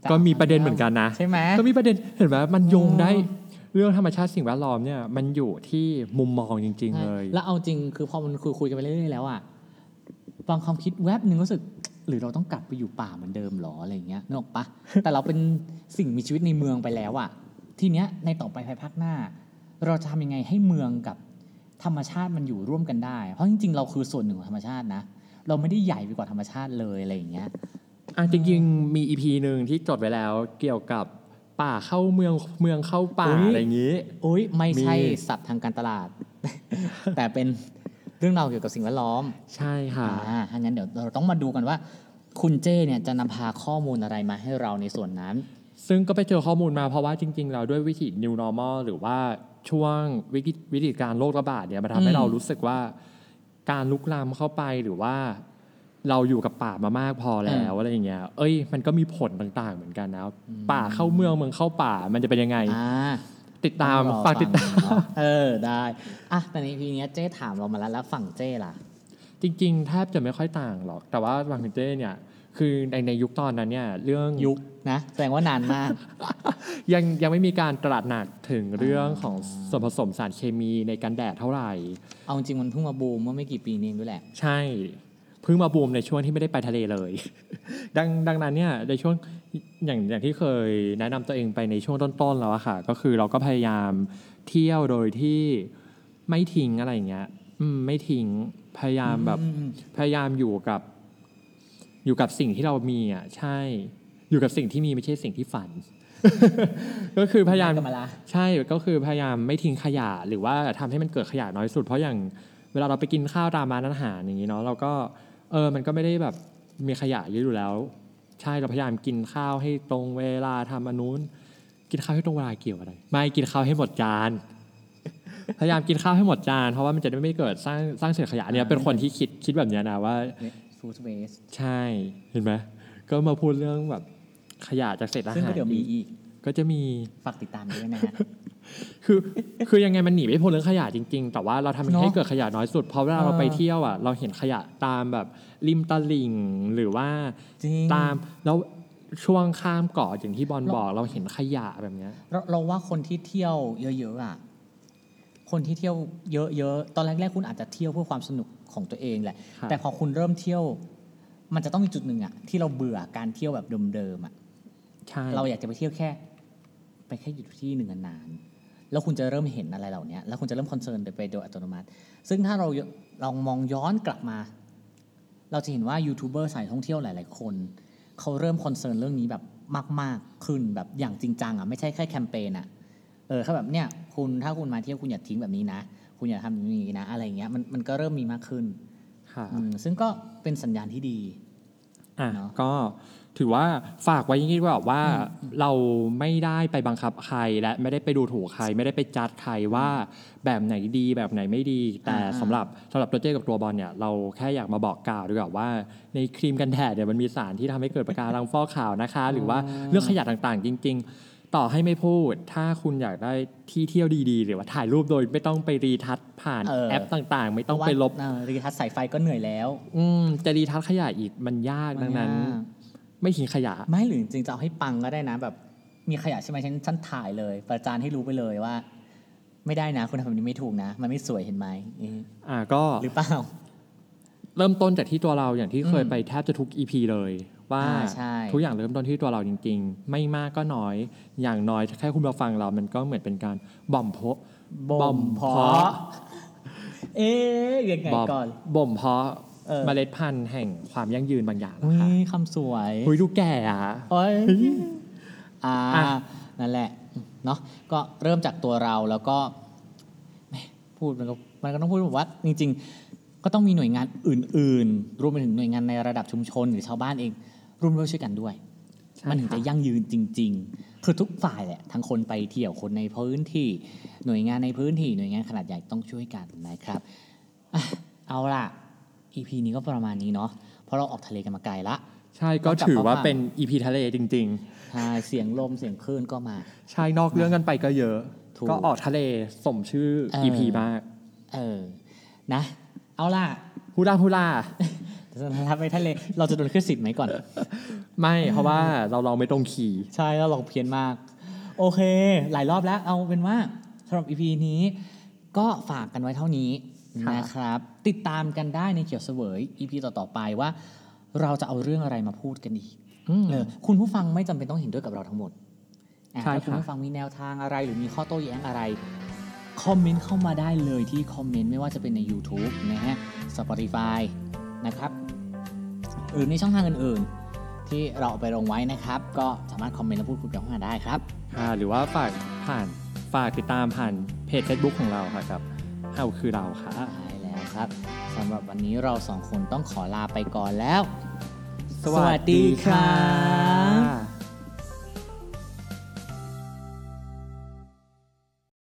A: แต่
B: ก็มีประเด็นเหมือนกันนะ
A: ใช่ไหม
B: ก็มีประเด็นเห็นไหมมันโยง
A: อืม
B: ได้เรื่องธรรมชาติสิ่งแวดล้อมเนี่ยมันอยู่ที่มุมมองจริง ๆ เลย
A: แล้วเอาจริงคือพอมันคุยคุยกันไปเรื่อยๆแล้วอะบางความคิดแวบหนึ่งรู้สึก หรือเราต้องกลับไปอยู่ป่าเหมือนเดิมหรออะไรอย่างเงี้ยนึกออกปะแต่เราเป็นสิ่งมีชีวิตในเมืองไปแล้วอะทีเนี้ยในต่อไปภายภาคหน้า เราจะทำยังไงให้เมืองกับธรรมชาติมันอยู่ร่วมกันได้ เพราะจริงๆ เราคือส่วนหนึ่งของธรรมชาตินะ เราไม่ได้ใหญ่ไปกว่าธรรมชาติเลยอะไรอย่างเงี้ย
B: อะจริงๆมีอีพีหนึ่งที่จดไว้แล้วเกี่ยวกับป่าเข้าเมืองเมืองเข้าป่า
A: อุ๊ย
B: อะไรอย่างนี้
A: โอ้ยไม่ใช่
B: มี
A: ศัพท์ทางการตลาด แต่เป็นเรื่องราวเกี่ยวกับสิ่งแวดล้อม
B: ใช่ค่ะ
A: อ่าถ้างั้นเดี๋ยวเราต้องมาดูกันว่า คุณเจ้เนี่ยจะนำพาข้อมูลอะไรมาให้เราในส่วนนั้น
B: ซึ่งก็ไปเจอข้อมูลมาเพราะว่าจริง ๆ เราด้วยวิธี new normal หรือว่าช่วงวิกฤตวิกฤตการโรคระบาดเนี่ยมันทำให้
A: อืม
B: เรารู้สึกว่า การลุกลามเข้าไปหรือว่า เราอยู่กับป่ามามากพอแล้วอะไรอย่างเงี้ย เอ้ย มันก็มีผลต่างๆเหมือนกันนะป่าเข้าเมืองเมืองเข้าป่ามันจะเป็นยังไง
A: อ่า
B: ติดตาม
A: องรอ
B: ฝากติดตาม
A: เนอะเออได้อะแต่ในพีนี้ยเจ้ถามเรามาแล้วแล้วฝั่งเจ้ล่ะ
B: จริง ๆ แทบจะไม่ค่อยต่างหรอก แต่ว่าบางเจ้เนี่ย คือในในยุคตอนนั้นเนี่ยเรื่อง
A: ยุคนะแสดงว่านานมาก
B: ยังยังไม่มีการตระหนักถึงเรื่องของส่วนผสมสารเคมีในกันแดดเท่าไหร่
A: เอาจริงมันเพิ่งมาบูมเมื่อไม่กี่ปีนี้เองด้วยแหละ
B: ใช่เพิ่งมาบูมในช่วงที่ไม่ได้ไปทะเลเลย ดังดังนั้นเนี่ยในช่วงอย่างอย่างที่เคยแนะนำตัวเองไปในช่วงต้นๆแล้วอะค่ะ ก็คือเราก็พยายามเที่ยวโดยที่ไม่ทิ้งอะไรอย่างเงี้ย อืมไม่ทิ้งพยายามแบบ
A: อืม
B: พยายามอยู่กับ อยู่กับสิ่งที่เรามีอะใช่ อยู่กับสิ่งที่มีไม่ใช่สิ่งที่ฝัน ก็คือพยายาม
A: กลับมาละ
B: ใช่ก็คือพยายามไม่ทิ้งขยะ หรือว่าทำให้มันเกิดขยะน้อยสุด เพราะอย่างเวลาเราไปกินข้าวตามร้านอาหารอย่างนี้เนาะเราก็เออมันก็ไม่ได้แบบมีขยะเยอะอยู่แล้ว ใช่เราพยายามกินข้าวให้ตรงเวลาทำอันนู้น กินข้าวให้ตรงเวลาเกี่ยวอะไร ไม่กินข้าวให้หมดจานพยายามกินข้าวให้หมดจานเพราะว่ามันจะได้ไม่เกิดสร้างสร้างเศษขยะเนี่ยเป็นคนที่คิดคิดแบบเนี้ยนะว่า
A: ฟู้ดเวส
B: ใช่เห็นไหมก็มาพูดเรื่องแบบขยะจากเศษอา
A: ซึ่ง
B: หาร
A: ก็เดี๋ยวมีอีก
B: ก็จะมี
A: ฝากติดตามด้วยนะฮะ
B: คือคือยังไงมันหนีไม่พ้นเรื่องขยะจริง ๆ แต่ว่าเราทำยังไง
A: เนอะ
B: ให้เกิดขยะน้อยสุดเพราะเวลาเรา
A: เออ
B: ไปเที่ยวอะเราเห็นขยะตามแบบริมตลิ่งหรือว่า
A: จริง
B: ตามแล้วช่วงข้ามเกาะอย่างที่บอล
A: เรา
B: บอกเราเห็นขยะแบบเนี้ย
A: เราเราว่าคนที่เที่ยวเยอะๆอะ คนที่เที่ยวเยอะๆ ตอนแรกๆ คุณอาจจะเที่ยวเพื่อความสนุก ของตัวเองแหละ
B: ครับ
A: แต่พอคุณเริ่มเที่ยว มันจะต้องมีจุดหนึ่งอะที่เราเบื่อการเที่ยวแบบเดิมๆอะ
B: ใช่
A: เราอยากจะไปเที่ยวแค่ ไปแค่อยู่ที่หนึ่งนานๆแล้วคุณจะเริ่มเห็นอะไรเหล่านี้แล้วคุณจะเริ่มคอนเซิร์นไปโดยอัตโนมัติ ซึ่งถ้าเราลองมองย้อนกลับมา เราจะเห็นว่ายูทูบเบอร์สายท่องเที่ยวหลาย ๆ คนเขาเริ่มคอนเซิร์นเรื่องนี้แบบมาก ๆ ขึ้นแบบอย่างจริงจังอะไม่ใช่แค่แคมเปญอะเออเขาแบบเนี่ยคุณถ้าคุณมาเที่ยวคุณอย่าทิ้งแบบนี้นะ คุณอย่าทำอย่างนี้นะ อะไรอย่างเงี้ยมันมันก็เริ่มมีมากขึ้น
B: ค่ะ
A: อืมซึ่งก็เป็นสัญญาณที่ดี
B: อะ
A: เนอะ
B: ก็ถือว่าฝากไว้อยังนี้ว่าว่าเราไม่ได้ไปบังคับใครและไม่ได้ไปดูถูกใคร ไม่ได้ไปจัดใครว่าแบบไหนดีแบบไหนไม่ดี แต่
A: อ่า
B: สำหรับสำหรับตัวเจ้กับตัวบอลเนี่ยเราแค่อยากมาบอกกล่าวด้วยว่าในครีมกันแดดเนี่ยมันมีสารที่ทำให้เกิดประการังฟอกขาวนะคะ หรือว่าเรื่องขยะต่างๆ จริง ๆ ต่อให้ไม่พูด ถ้าคุณอยากได้ที่เที่ยวดีๆ หรือว่าถ่ายรูปโดยไม่ต้องไปรีทัชผ่าน
A: เออ
B: แอปต่างๆ ไม่ต้อง
A: เพราะ
B: ไป
A: ว่า
B: ลบ
A: เออรีทัชสายไฟก็เหนื่อยแล้ว
B: อืมจะรีทัชขยะอีกมันยากดังนั้น
A: มันยาก
B: ไม่ทิ้งขยะ
A: ไม่หรือจริงๆจะเอาให้ปังก็ได้นะ แบบมีขยะใช่ไหมฉันฉันถ่ายเลย ประจานให้รู้ไปเลยว่า ไม่ได้นะ คุณทำแบบนี้ไม่ถูกนะ มันไม่สวยเห็นไหมเอ๊ะ
B: อ่าก็
A: หรือเปล่า
B: เริ่มต้นจากที่ตัวเราอย่างที่เคย
A: อืม
B: ไปแทบจะทุก EP เลย ว่า
A: อ่าใช่
B: ทุกอย่างเริ่มต้นที่ตัวเราจริง ๆ ไม่มากก็น้อย อย่างน้อยแค่คุณมาฟังเรา มันก็เหมือนเป็นการบ่มเพาะ
A: บ่มเพาะเอ๊ะยังไง
B: บ่ม
A: ก่อน
B: บ่มเพาะ
A: เออ
B: เมล็ดพันธุ์แห่งความยั่งยืนบางอย่าง
A: อุ้
B: นะคะ
A: ยคำสวย
B: คุยดูแก่อะ
A: โอ้ยอ่า
B: อะ
A: นั่นแหละเนาะก็เริ่มจากตัวเราแล้วก็แหมพูดมันก็มันก็ต้องพูดแบบว่าจริง ๆ ก็ต้องมีหน่วยงานอื่น ๆ รวมไปถึงหน่วยงานในระดับชุมชนหรือชาวบ้านเอง ร่วมด้วยช่วยกันด้วย
B: ใช่
A: มันถึงจะ
B: ค่ะ
A: ยั่งยืนจริง ๆ คือทุกฝ่ายแหละทั้งคนไปเที่ยวคนในพื้นที่หน่วยงานในพื้นที่หน่วยงานขนาดใหญ่ต้องช่วยกันนะครับอะเอาล่ะ EP นี้ก็ประมาณนี้เนาะเพราะเราออกทะเลกันมาไกลละ
B: ใช่ก็ถือว่าเป็นอีพีทะเลจริง
A: ใช่เสียงลมเสียงคลื่นก็มา
B: ๆใช่นอกเรื่องกันไปก็เยอะ
A: ถูก
B: ก็ออกทะเลสมชื่อ
A: เออ
B: อีพีมาก
A: เออนะ เอาล่ะ
B: ฮูลาฮูลา
A: ถ้าไปทะเลเราจะโดนขึ้นสิทธิ์ไหมก่อน
B: ไม่เพราะว่าเราลองไม่ตรงขี่
A: ใช่แล้วเราเพี้ยนมาก โอเค หลายรอบแล้วเอาเป็นว่าสำหรับ EP นี้ก็ฝากกันไว้เท่านี้
B: ครับ
A: นะครับ ติดตามกันได้ในเขียวเสวย EP ต่อๆไปว่า เราจะเอาเรื่องอะไรมาพูดกันอีก
B: อืม
A: เออคุณผู้ฟังไม่จำเป็นต้องเห็นด้วยกับเราทั้งหมดอะ
B: ใช่
A: ถ้าคุณ
B: ค่ะ
A: ผู้ฟังมีแนวทางอะไร หรือมีข้อโต้แย้งอะไรคอมเมนต์เข้ามาได้เลยที่คอมเมนต์ไม่ว่าจะเป็นใน YouTube นะฮะ Spotify นะครับห รือในช่องทางอื่นๆ ที่เราเอาไปลงไว้นะครับ ก็สามารถคอมเมนต์และพูดคุยกันเข้ามาได้ครับ
B: ค่ะหรือว่าฝากผ่านฝากติดตามผ่านเพจ Facebook ของเราค่ะกับเฮาคือเราค่ะ
A: ใช่แล้วครับสำหรับวันนี้เราสองคนต้องขอลาไปก่อนแล้ว
B: สวัสดีค่ะ